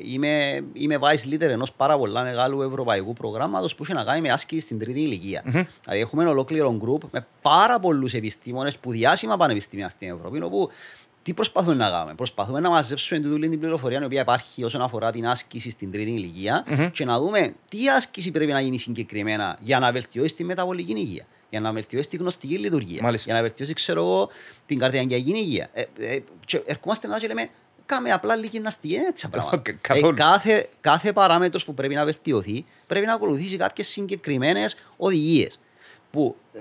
Speaker 3: είμαι, είμαι vice leader ενός πάρα πολλά μεγάλου ευρωπαϊκού προγράμματος που έχει να κάνει με άσκηση στην τρίτη ηλικία. Δηλαδή έχουμε ένα ολόκληρο group με πάρα πολλούς επιστήμονες που διάσημα πανεπιστήμια στην Ευρώπη όπου τι προσπαθούμε να κάνουμε; Προσπαθούμε να μαζέψουμε τούτη την πληροφορία η οποία υπάρχει όσον αφορά την άσκηση στην τρίτη ηλικία και να δούμε τι άσκηση πρέπει να γίνει συγκεκριμένα για να βελτιώσει τη μεταβολική υγεία, για να βελτιώσει τη γνωστική λειτουργία,
Speaker 2: Μάλιστα.
Speaker 3: για να βελτιώσει ξέρω εγώ, την καρδιακή υγεία. Ε, ε, και ερχόμαστε μετά και λέμε κάμε απλά λίγη γυμναστική, είναι έτσι τα πράγματα.
Speaker 2: Κα- καθόλου.
Speaker 3: Ε, κάθε, κάθε παράμετρος που πρέπει να βελτιωθεί πρέπει να ακολουθήσει κάποιες συγκεκριμένες οδηγίες. Που ε,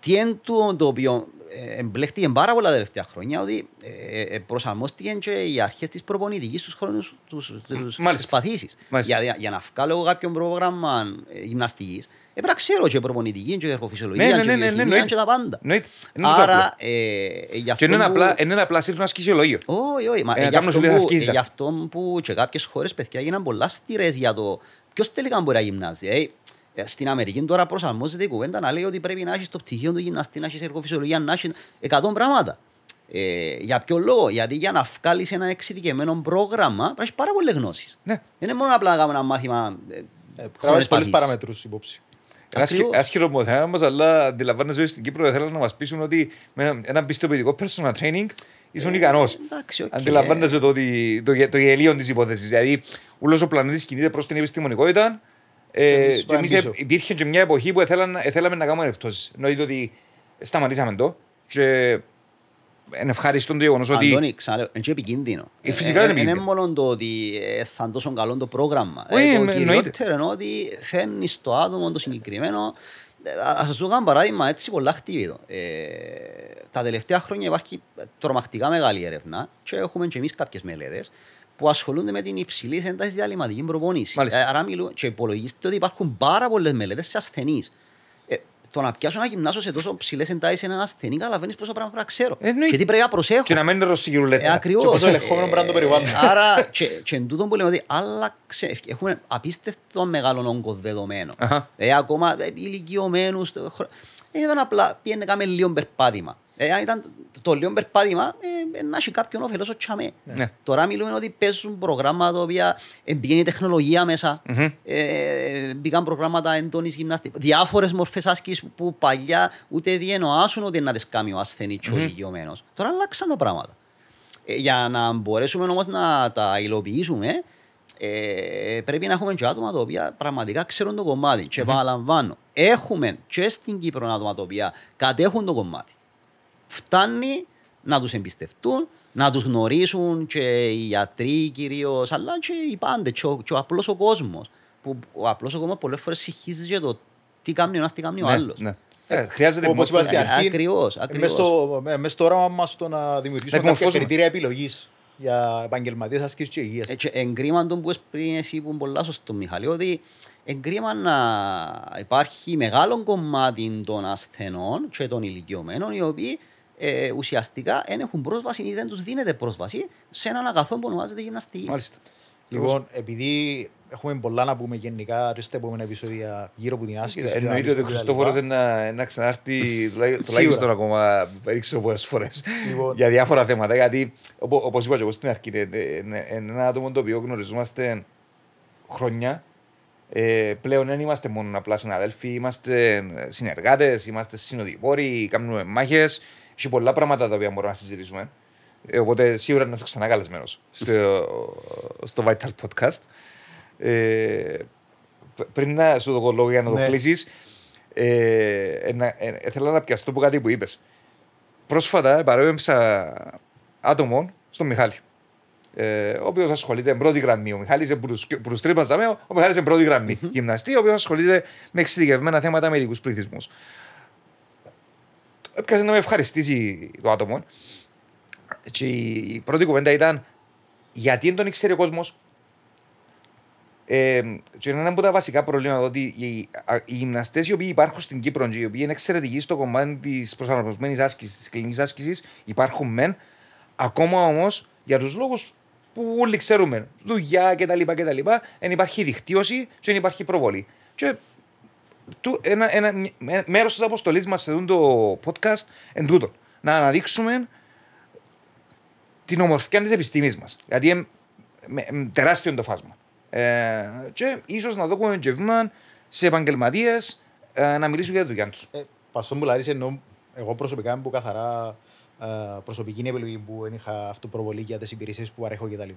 Speaker 3: τι είναι το, το οποίο ε, εμπλέχτηκε πάρα πολλά τα τελευταία χρόνια ότι ε, ε, προσαρμόστηκε και οι αρχές της προπονητικής στους χρόνους τους, τους,
Speaker 2: Μάλιστα.
Speaker 3: τις παθήσεις.
Speaker 2: Μάλιστα.
Speaker 3: Για, για να βγάλω εγώ κάποιο πρόγραμμα ε, γυμναστικής έπρεπε να ξέρω και προπονητική και ερχοφυσιολογία
Speaker 2: Ναι, ναι,
Speaker 3: και
Speaker 2: ναι, ναι, ναι,
Speaker 3: βιοχημία
Speaker 2: εννοείται.
Speaker 3: και τα πάντα.
Speaker 2: Εννοείται. Είναι τόσο απλό.
Speaker 3: Άρα, ε, ε, γι'
Speaker 2: Και
Speaker 3: αυτό
Speaker 2: είναι ένα
Speaker 3: που-
Speaker 2: απλά, είναι ένα απλά σύγχρονο ασκησιολόγιο.
Speaker 3: όχι, όχι. Μα,
Speaker 2: Ε,
Speaker 3: ε,
Speaker 2: να
Speaker 3: γι'
Speaker 2: κάνουν
Speaker 3: αυτό
Speaker 2: σου
Speaker 3: που,
Speaker 2: ασκήσεις.
Speaker 3: ε, γι' αυτό που και κάποιες χώρες παιδιά έγιναν πολλά στήρες για το ποιος τελικά μπορεί να γυμνάζει. Ε, ε, στην Αμερική τώρα προσαρμόζεται η κουβέντα να λέει ότι πρέπει να έχεις το πτυχίο του γυμναστή, να έχεις εργοφυσιολογία, να έχεις 100 πράγματα. Ε, για ποιο λόγο, γιατί για να βγάλεις ένα εξειδικευμένο πρόγραμμα πρέπει να έχεις πάρα πολλές γνώσεις.
Speaker 2: Ναι.
Speaker 3: Δεν είναι μόνο απλά να κάνουμε ένα μάθημα ε,
Speaker 1: Ε,
Speaker 3: χρόνιες
Speaker 1: Πρέπει πολλές
Speaker 3: παθήσεις.
Speaker 1: παραμετρούς υπόψη.
Speaker 3: Ακριβώς.
Speaker 2: Άσχετο μου θέμα όμως, αλλά αντιλαμβάνεσαι ότι στην Κύπρο θέλουν να μας πείσουν ότι με ένα πιστοποιητικό personal training ήσουν ικανός.
Speaker 3: εντάξει, οκ.
Speaker 2: Αντιλαμβάνεσαι το, ότι, το, γε- το γελοίο της υπόθεσης. Δηλαδή, όλος ο πλανήτης κινείται προς την επιστημονικότητα
Speaker 1: Και
Speaker 2: ε,
Speaker 1: εμείς
Speaker 2: και
Speaker 1: πάμε
Speaker 2: εμείς
Speaker 1: πίσω.
Speaker 2: ε, υπήρχε και μια εποχή που θέλαν, ε, θέλαμε να κάνουμε επιπτώσεις. Εννοείται ότι σταματήσαμε το και είναι ευχαριστούν το γεγονός ότι
Speaker 3: Αντώνη, ξαναλέω, είναι και επικίνδυνο.
Speaker 2: Ε, φυσικά είναι
Speaker 3: Είναι
Speaker 2: επικίνδυνο.
Speaker 3: μόνο το ότι ε, θα είναι τόσο καλό το πρόγραμμα.
Speaker 2: Όχι,
Speaker 3: Ε, το
Speaker 2: με- εννοείται.
Speaker 3: κυριότερο είναι ότι φέρνει στο άτομο το συγκεκριμένο. Ε, Ας σας το κάνω παράδειγμα έτσι πολλά χτύπητο. Ε, τα τελευταία χρόνια υπάρχει τρομακτικά μεγάλη έρευνα και έχουμε και εμείς κάποιες μελέτες που ασχολούνται με την υψηλή ένταση διαλυματική προπόνηση.
Speaker 2: Μάλιστα.
Speaker 3: Ε, άρα μιλούμε και υπολογίστε ότι υπάρχουν πάρα πολλές μελέτες σε ασθενείς. Ε, το να πιάσω να γυμνάσω σε τόσο ψηλές εντάσεις έναν ασθενή, καταλαβαίνεις πόσα πράγματα πρέπει να ξέρω.
Speaker 2: Εννοείται.
Speaker 3: Και τι πρέπει να προσέχω.
Speaker 2: και να μένει ρωσικυρουλέτα.
Speaker 3: Ε, ακριβώς.
Speaker 1: Και πόσο ελεγχόμενο πρέπει να είναι το περιβάλλον.
Speaker 3: Ε, Άρα, και, και εν τούτον που λέμε ότι άλλαξε, έχουμε απίστευτο μεγάλο όγκο δεδομένο.
Speaker 2: Αχα.
Speaker 3: Ε, ακόμα ε, ηλικιωμένους, το χρο- δεν ήταν απλά πήγαινε κάμε λίγο περπάτημα. Ε, αν ήταν το λίγο περπάτημα, ε, ε, να έχει κάποιον όφελος ο τσαμέ.
Speaker 2: Ναι.
Speaker 3: Τώρα μιλούμε ότι παίζουν προγράμματα τα οποία ε, μπήκε η τεχνολογία μέσα,
Speaker 2: Μμμ.
Speaker 3: ε, μπήκαν προγράμματα εντόνης γυμναστικής, διάφορες μορφές άσκησης που παλιά ούτε διενοάσουν ότι να τις κάνει ο ασθενής και ο ηλικιωμένος. Τώρα αλλάξαν τα πράγματα. Ε, για να μπορέσουμε όμως να τα υλοποιήσουμε, ε, πρέπει να έχουμε και άτομα τα οποία πραγματικά ξέρουν το κομμάτι. Και επαναλαμβάνω, έχουμε και στην Κύπρο άτομα τα οποία κατέχουν το κομμάτι. Φτάνει να τους εμπιστευτούν, να τους γνωρίσουν και οι γιατροί κυρίως, αλλά και οι πάντες, και ο, και ο απλός ο κόσμος. Που ο απλός ο κόσμος πολλές φορές συγχύζει για το τι κάνει ο ένας, τι κάνει ο
Speaker 2: Ναι,
Speaker 3: άλλος.
Speaker 2: ναι. Ε, Χρειάζεται
Speaker 1: Όπως είπα στην
Speaker 2: δημόσια-
Speaker 1: αρχή,
Speaker 3: Ακριβώς,
Speaker 1: ε,
Speaker 3: ακριβώς.
Speaker 1: μες στο- με- μες στο όραμα μας το να δημιουργήσουμε κάποια
Speaker 2: επιμορφώσουμε.
Speaker 1: κριτήρια επιλογής για επαγγελματίες άσκησης και υγείας.
Speaker 3: Έτσι, εγκρίμα τον που είπες πριν εσύ που είναι πολλά σωστό Μιχάλη, ότι εγκρίμα να υπάρχει μεγάλο κομμάτι των ασθενών και των ηλικιωμένων οι οποίοι ε, ουσιαστικά δεν έχουν πρόσβαση ή δεν τους δίνεται πρόσβαση σε έναν αγαθό που ονομάζεται γυμναστική.
Speaker 2: Μάλιστα.
Speaker 1: Λοιπόν, επειδή έχουμε πολλά να πούμε γενικά και στα επόμενα επεισόδια γύρω από την άσκηση.
Speaker 2: Εννοείται ότι ο
Speaker 1: κτλ.
Speaker 2: Χριστόφορος είναι να, να ξανάρθει τουλάχιστον- τουλάχιστον ακόμα δεν ξέρω πόσες φορές
Speaker 1: Λοιπόν.
Speaker 2: για διάφορα θέματα. Γιατί οπό- όπως είπα και εγώ στην αρχή, είναι, είναι- είναι ένα άτομο το οποίο γνωριζόμαστε χρόνια. Ε, πλέον δεν είμαστε μόνο απλά συναδέλφοι, είμαστε συνεργάτες, είμαστε συνοδοιπόροι, κάνουμε μάχες. Έχει πολλά πράγματα τα οποία μπορούμε να συζητήσουμε. Ε, οπότε σίγουρα να είσαι ξανά καλεσμένος στο, στο Vital Podcast. Ε, π- πριν να σου το λόγο για να το
Speaker 1: Ναι.
Speaker 2: κλείσεις, ε, ε, να- ε, ε, θέλω να πιαστώ από κάτι που είπες. Πρόσφατα παρέμβησα άτομο στον Μιχάλη. Ε, ο οποίος ασχολείται με πρώτη γραμμή. Ο Μιχάλης είναι που του τρύπαζαμε, ο Μιχάλης είναι πρώτη γραμμή. Γυμναστή, ο οποίος ασχολείται με εξειδικευμένα θέματα με ειδικούς πληθυσμούς. Έπιασε να με ευχαριστήσει το άτομο. Και η πρώτη κουβέντα ήταν γιατί δεν τον ήξερε ο κόσμος; Ε, και είναι ένα από τα βασικά προβλήματα ότι οι, α- οι γυμναστές οι οποίοι υπάρχουν στην Κύπρο και οι οποίοι είναι εξαιρετικοί στο κομμάτι της προσαρμοσμένης άσκησης, της κλινικής άσκησης, υπάρχουν μεν. Ακόμα όμως για τους λόγους που όλοι ξέρουμε, δουλειά κτλ. κτλ. δεν υπάρχει δικτύωση και δεν υπάρχει προβολή. Και του, ένα, ένα, μέ- μέρος της αποστολής μας σε αυτό το podcast εν τούτο. Να αναδείξουμε την ομορφιά της επιστήμης μας. Γιατί είναι τεράστιο το φάσμα. Ε, και ίσως να δώσουμε και βήμα σε επαγγελματίες ε, να μιλήσουν για τη δουλειά τους.
Speaker 1: Ε, Παστόν που λάρεις εννοώ, εγώ προσωπικά είμαι που καθαρά ε, προσωπική επιλογή που δεν είχα αυτοπροβολή για τις υπηρεσίες που παρέχω κτλ.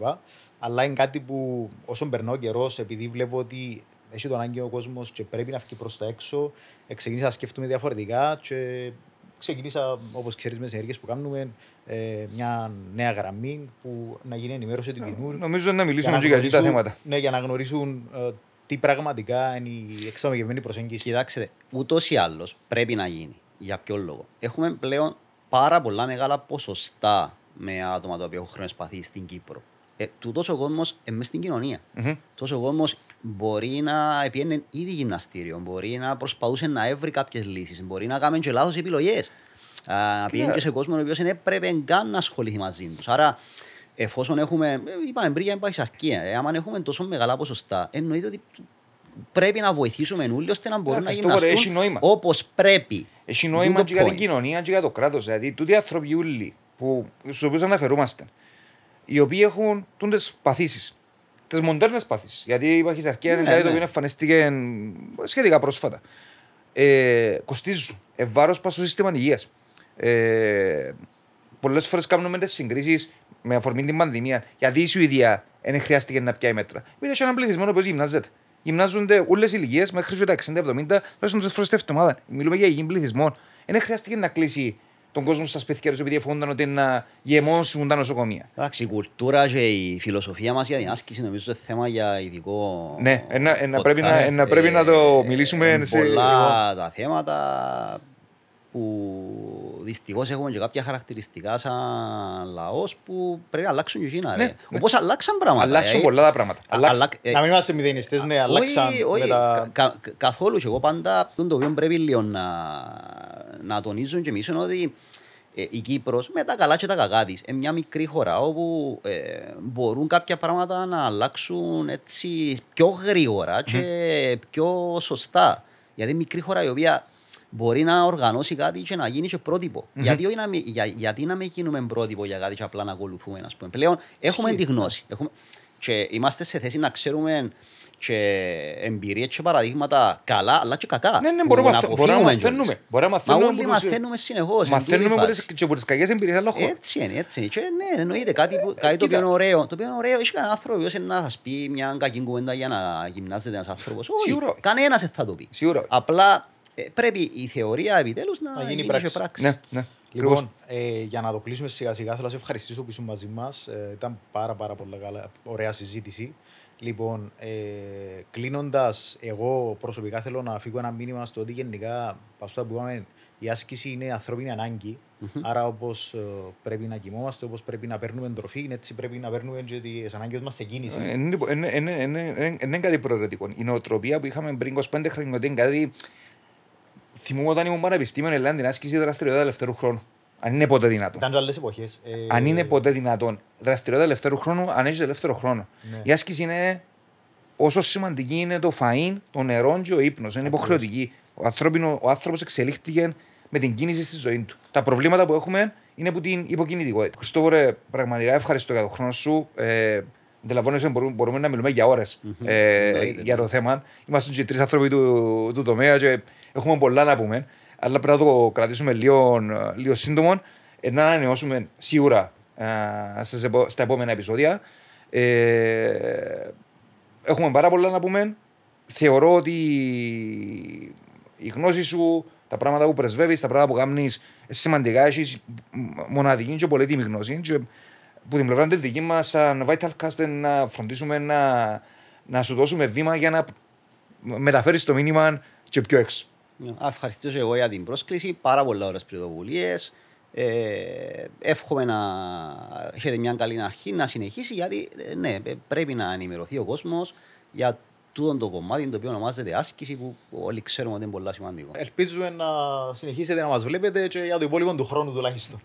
Speaker 1: Αλλά είναι κάτι που όσο περνά ο καιρός, επειδή βλέπω ότι έχει τον ανάγκη ο κόσμος και πρέπει να φύγει προς τα έξω, ε, ξεκίνησα να σκέφτομαι διαφορετικά και ξεκίνησα, όπως ξέρεις, με τι ενέργειε που κάνουμε, ε, μια νέα γραμμή που να γίνει ενημέρωση του κοινού.
Speaker 2: Νομίζω να μιλήσουμε
Speaker 1: να
Speaker 2: και για αυτά τα
Speaker 1: γνωρίσουν-
Speaker 2: θέματα.
Speaker 1: Ναι, για να γνωρίσουν ε, τι πραγματικά είναι η εξαμογευμένη προσέγγιση.
Speaker 3: Κοιτάξτε, ούτως ή άλλως πρέπει να γίνει. Για ποιο λόγο. Έχουμε πλέον πάρα πολλά μεγάλα ποσοστά με άτομα τα οποία έχουν χρόνε παθή στην Κύπρο. Ε, Τούτος ο κόσμος είναι στην κοινωνία.
Speaker 2: Μμμ.
Speaker 3: Τόσο ο κόσμος μπορεί να πιένει ήδη γυμναστήριο, μπορεί να προσπαθούσε να έβρει κάποιες λύσεις, μπορεί να κάνει και λάθος επιλογές. Να πιένει και σε κόσμο ο οποίος δεν έπρεπε καν να ασχοληθεί μαζί τους. Άρα, εφόσον έχουμε, ε, είπαμε πριν για παχυσαρκία, ε, άμα έχουμε τόσο μεγάλα ποσοστά, εννοείται ότι πρέπει να βοηθήσουμε όλοι ώστε να μπορούν να
Speaker 2: αυτό, ωραία, έχει
Speaker 3: γυμναστούν
Speaker 2: νόημα.
Speaker 3: όπως πρέπει.
Speaker 2: Έχει
Speaker 3: Τούτο
Speaker 2: νόημα και για την
Speaker 3: point.
Speaker 2: κοινωνία και για το κράτος. Δηλαδή, τούτοι οι άνθρωποι ούλοι που, στους οποίους αναφερούμαστε, οι οποίοι έχουν τούντες παθήσεις, τι μοντέρνες παθήσεις. Γιατί η παχυσαρκία είναι
Speaker 3: Ναι,
Speaker 2: κάτι το
Speaker 3: ναι.
Speaker 2: οποίο εμφανίστηκε σχετικά πρόσφατα. Ε, κοστίζουν. Ε, Βάρος πας στο σύστημα υγείας. Ε, Πολλές φορές κάνουμε τις συγκρίσεις με αφορμή την πανδημία. Γιατί η Σουηδία δεν χρειάστηκε να πιάει μέτρα. Επειδή έχει έναν πληθυσμό ο οποίος γυμνάζεται. Γυμνάζονται όλε οι ηλικίες μέχρι και τα 60-70, τουλάχιστον τρει φορέ την εβδομάδα. Μιλούμε για υγιή πληθυσμό. Δεν χρειάστηκε να κλείσει τον κόσμο στα σπίτια τους επειδή φοβούνταν ότι να γεμώσουν τα νοσοκομεία.
Speaker 3: Εντάξει, η κουλτούρα και η φιλοσοφία μας για την άσκηση νομίζω είναι θέμα για ειδικό.
Speaker 2: Ναι, ένα- ένα πρέπει να-
Speaker 3: podcast.
Speaker 2: ένα πρέπει να το
Speaker 3: Ε,
Speaker 2: μιλήσουμε
Speaker 3: είναι
Speaker 2: σε-
Speaker 3: Πολλά τα θέματα που δυστυχώς έχουμε και κάποια χαρακτηριστικά σαν λαός που πρέπει να αλλάξουν και εκείνα.
Speaker 2: Ναι,
Speaker 3: Ναι,
Speaker 2: ναι.
Speaker 3: Όπως αλλάξαν πράγματα.
Speaker 2: Αλλάσουν
Speaker 3: ε.
Speaker 2: πολλά τα πράγματα.
Speaker 3: Α-
Speaker 2: Αλλάξαν.
Speaker 3: αλλα- ε,
Speaker 1: Να μην είμαστε μηδενιστές, ναι, αλλάξαν
Speaker 3: όχι, όχι,
Speaker 1: με τα...
Speaker 3: κα- κα- καθόλου. Και εγώ πάντα αυτό το οποίο πρέπει λίγο να, να τονίζουν και εμείς είναι ότι ε, η Κύπρος με τα καλά και τα κακά της είναι μια μικρή χώρα όπου ε, μπορούν κάποια πράγματα να αλλάξουν έτσι πιο γρήγορα και πιο σωστά. Γιατί είναι μικρή χώρα η οποία μπορεί να οργανώσει κάτι και να γίνει και πρότυπο. Γιατί, όχι να μην- για, γιατί να μην γίνουμε πρότυπο για κάτι και απλά να ακολουθούμε. Ας πούμε. Πλέον έχουμε τη γνώση. Έχουμε, και είμαστε σε θέση να ξέρουμε και εμπειρίες και παραδείγματα καλά αλλά και κακά.
Speaker 2: Ναι, ναι,
Speaker 3: που
Speaker 2: μπορούμε να
Speaker 3: να
Speaker 2: μαθα- μπορούμε να
Speaker 3: αποφύγουμε
Speaker 2: μαθαίνουμε.
Speaker 3: κιόλας.
Speaker 2: Μπορούμε να
Speaker 3: Μα
Speaker 2: μαθαίνουμε
Speaker 3: όλοι
Speaker 2: από τους-
Speaker 3: μαθαίνουμε συνεχώς.
Speaker 2: Μαθαίνουμε
Speaker 3: εν τούτη
Speaker 2: από
Speaker 3: φάση.
Speaker 2: τις- και από τις κακές εμπειρίες άλλων χωρών.
Speaker 3: Έτσι είναι, έτσι είναι. Και ναι, εννοείται κάτι, που, κάτι το
Speaker 2: κοίτα.
Speaker 3: οποίο είναι ωραίο. Το οποίο είναι ωραίο, έχει κανένα άνθρωπο ο οποίος να σας πει μια κακή κουβέντα για να γυμνάζεται ένας άνθρωπος. Όχι,
Speaker 2: Σίγουρα όχι.
Speaker 3: κανένας δεν θα το πει.
Speaker 2: Σίγουρα όχι.
Speaker 3: Απλά ε, πρέπει η θεωρία επιτέλους να,
Speaker 1: Να γίνει
Speaker 3: γίνει,
Speaker 1: πράξη.
Speaker 3: και πράξη.
Speaker 2: Ναι, ναι. Ακριβώς.
Speaker 1: Λοιπόν, ε, για να το κλείσουμε σιγά σιγά, θέλω να σε ευχαριστήσω που ήσουν μαζί μας. Ε, ήταν πάρα, πάρα πολύ καλά, ωραία συζήτηση. Λοιπόν, ε, κλείνοντας, εγώ προσωπικά θέλω να φύγω ένα μήνυμα στο ότι γενικά, παστό που είπαμε, η άσκηση είναι ανθρώπινη ανάγκη. Άρα, όπως πρέπει να κοιμόμαστε, όπως πρέπει να παίρνουμε τροφή, έτσι πρέπει να παίρνουμε και τις ανάγκες μας σε κίνηση.
Speaker 2: Ε, είναι- είναι- είναι- είναι- είναι- Είναι κάτι προαιρετικό. Η νοοτροπία που είχαμε πριν 25 χρόνια ότι είναι κάτι. Θυμούμαι όταν ήμουν πανεπιστήμιο, Ελλάδα την άσκηση δραστηριότητα ελευθερού χρόνου. Αν είναι ποτέ δυνατόν.
Speaker 1: Ήταν και άλλες εποχές.
Speaker 2: Αν είναι ποτέ δυνατόν. Δραστηριότητα ελευθερού χρόνου, αν έχεις ελεύθερο χρόνο.
Speaker 1: Ναι.
Speaker 2: Η άσκηση είναι όσο σημαντική είναι το φαΐν, το νερό και ο ύπνος. Είναι υποχρεωτική. Ο, ανθρώπινο, ο άνθρωπος εξελίχθηκε με την κίνηση στη ζωή του. Τα προβλήματα που έχουμε είναι από την υποκινητικότητα. Χριστόφορε, πραγματικά ευχαριστώ για τον χρόνο σου. Ε, Αντιλαμβάνεσαι μπορούμε, μπορούμε να μιλούμε για ώρες ε,
Speaker 3: Εννοείται.
Speaker 2: για το θέμα. Είμαστε και τρεις άνθρωποι του, του τομέα και έχουμε πολλά να πούμε. Αλλά πρέπει να το κρατήσουμε λίγο, λίγο σύντομο. Ε, να ανανεώσουμε σίγουρα ε, στις επο- στα επόμενα επεισόδια. Ε, έχουμε πάρα πολλά να πούμε. Θεωρώ ότι η γνώση σου, τα πράγματα που πρεσβεύεις, τα πράγματα που κάνεις σημαντικά. Έχεις μοναδική και πολύτιμη γνώση. Και που την πλευρά τη δική μας, σαν Vitalcast, να φροντίσουμε να, να σου δώσουμε βήμα για να μεταφέρεις το μήνυμα και πιο έξω.
Speaker 3: Να ευχαριστήσω εγώ για την πρόσκληση. Πάρα πολλά ωραίες πρωτοβουλίες. Ε, εύχομαι να έχετε μια καλή αρχή να συνεχίσει γιατί ε, ναι, ε, πρέπει να ενημερωθεί ο κόσμος για τούτο το κομμάτι το οποίο ονομάζεται άσκηση που όλοι ξέρουμε ότι είναι πολύ σημαντικό.
Speaker 1: Ελπίζουμε να συνεχίσετε να μας βλέπετε και για το υπόλοιπο του χρόνου τουλάχιστον.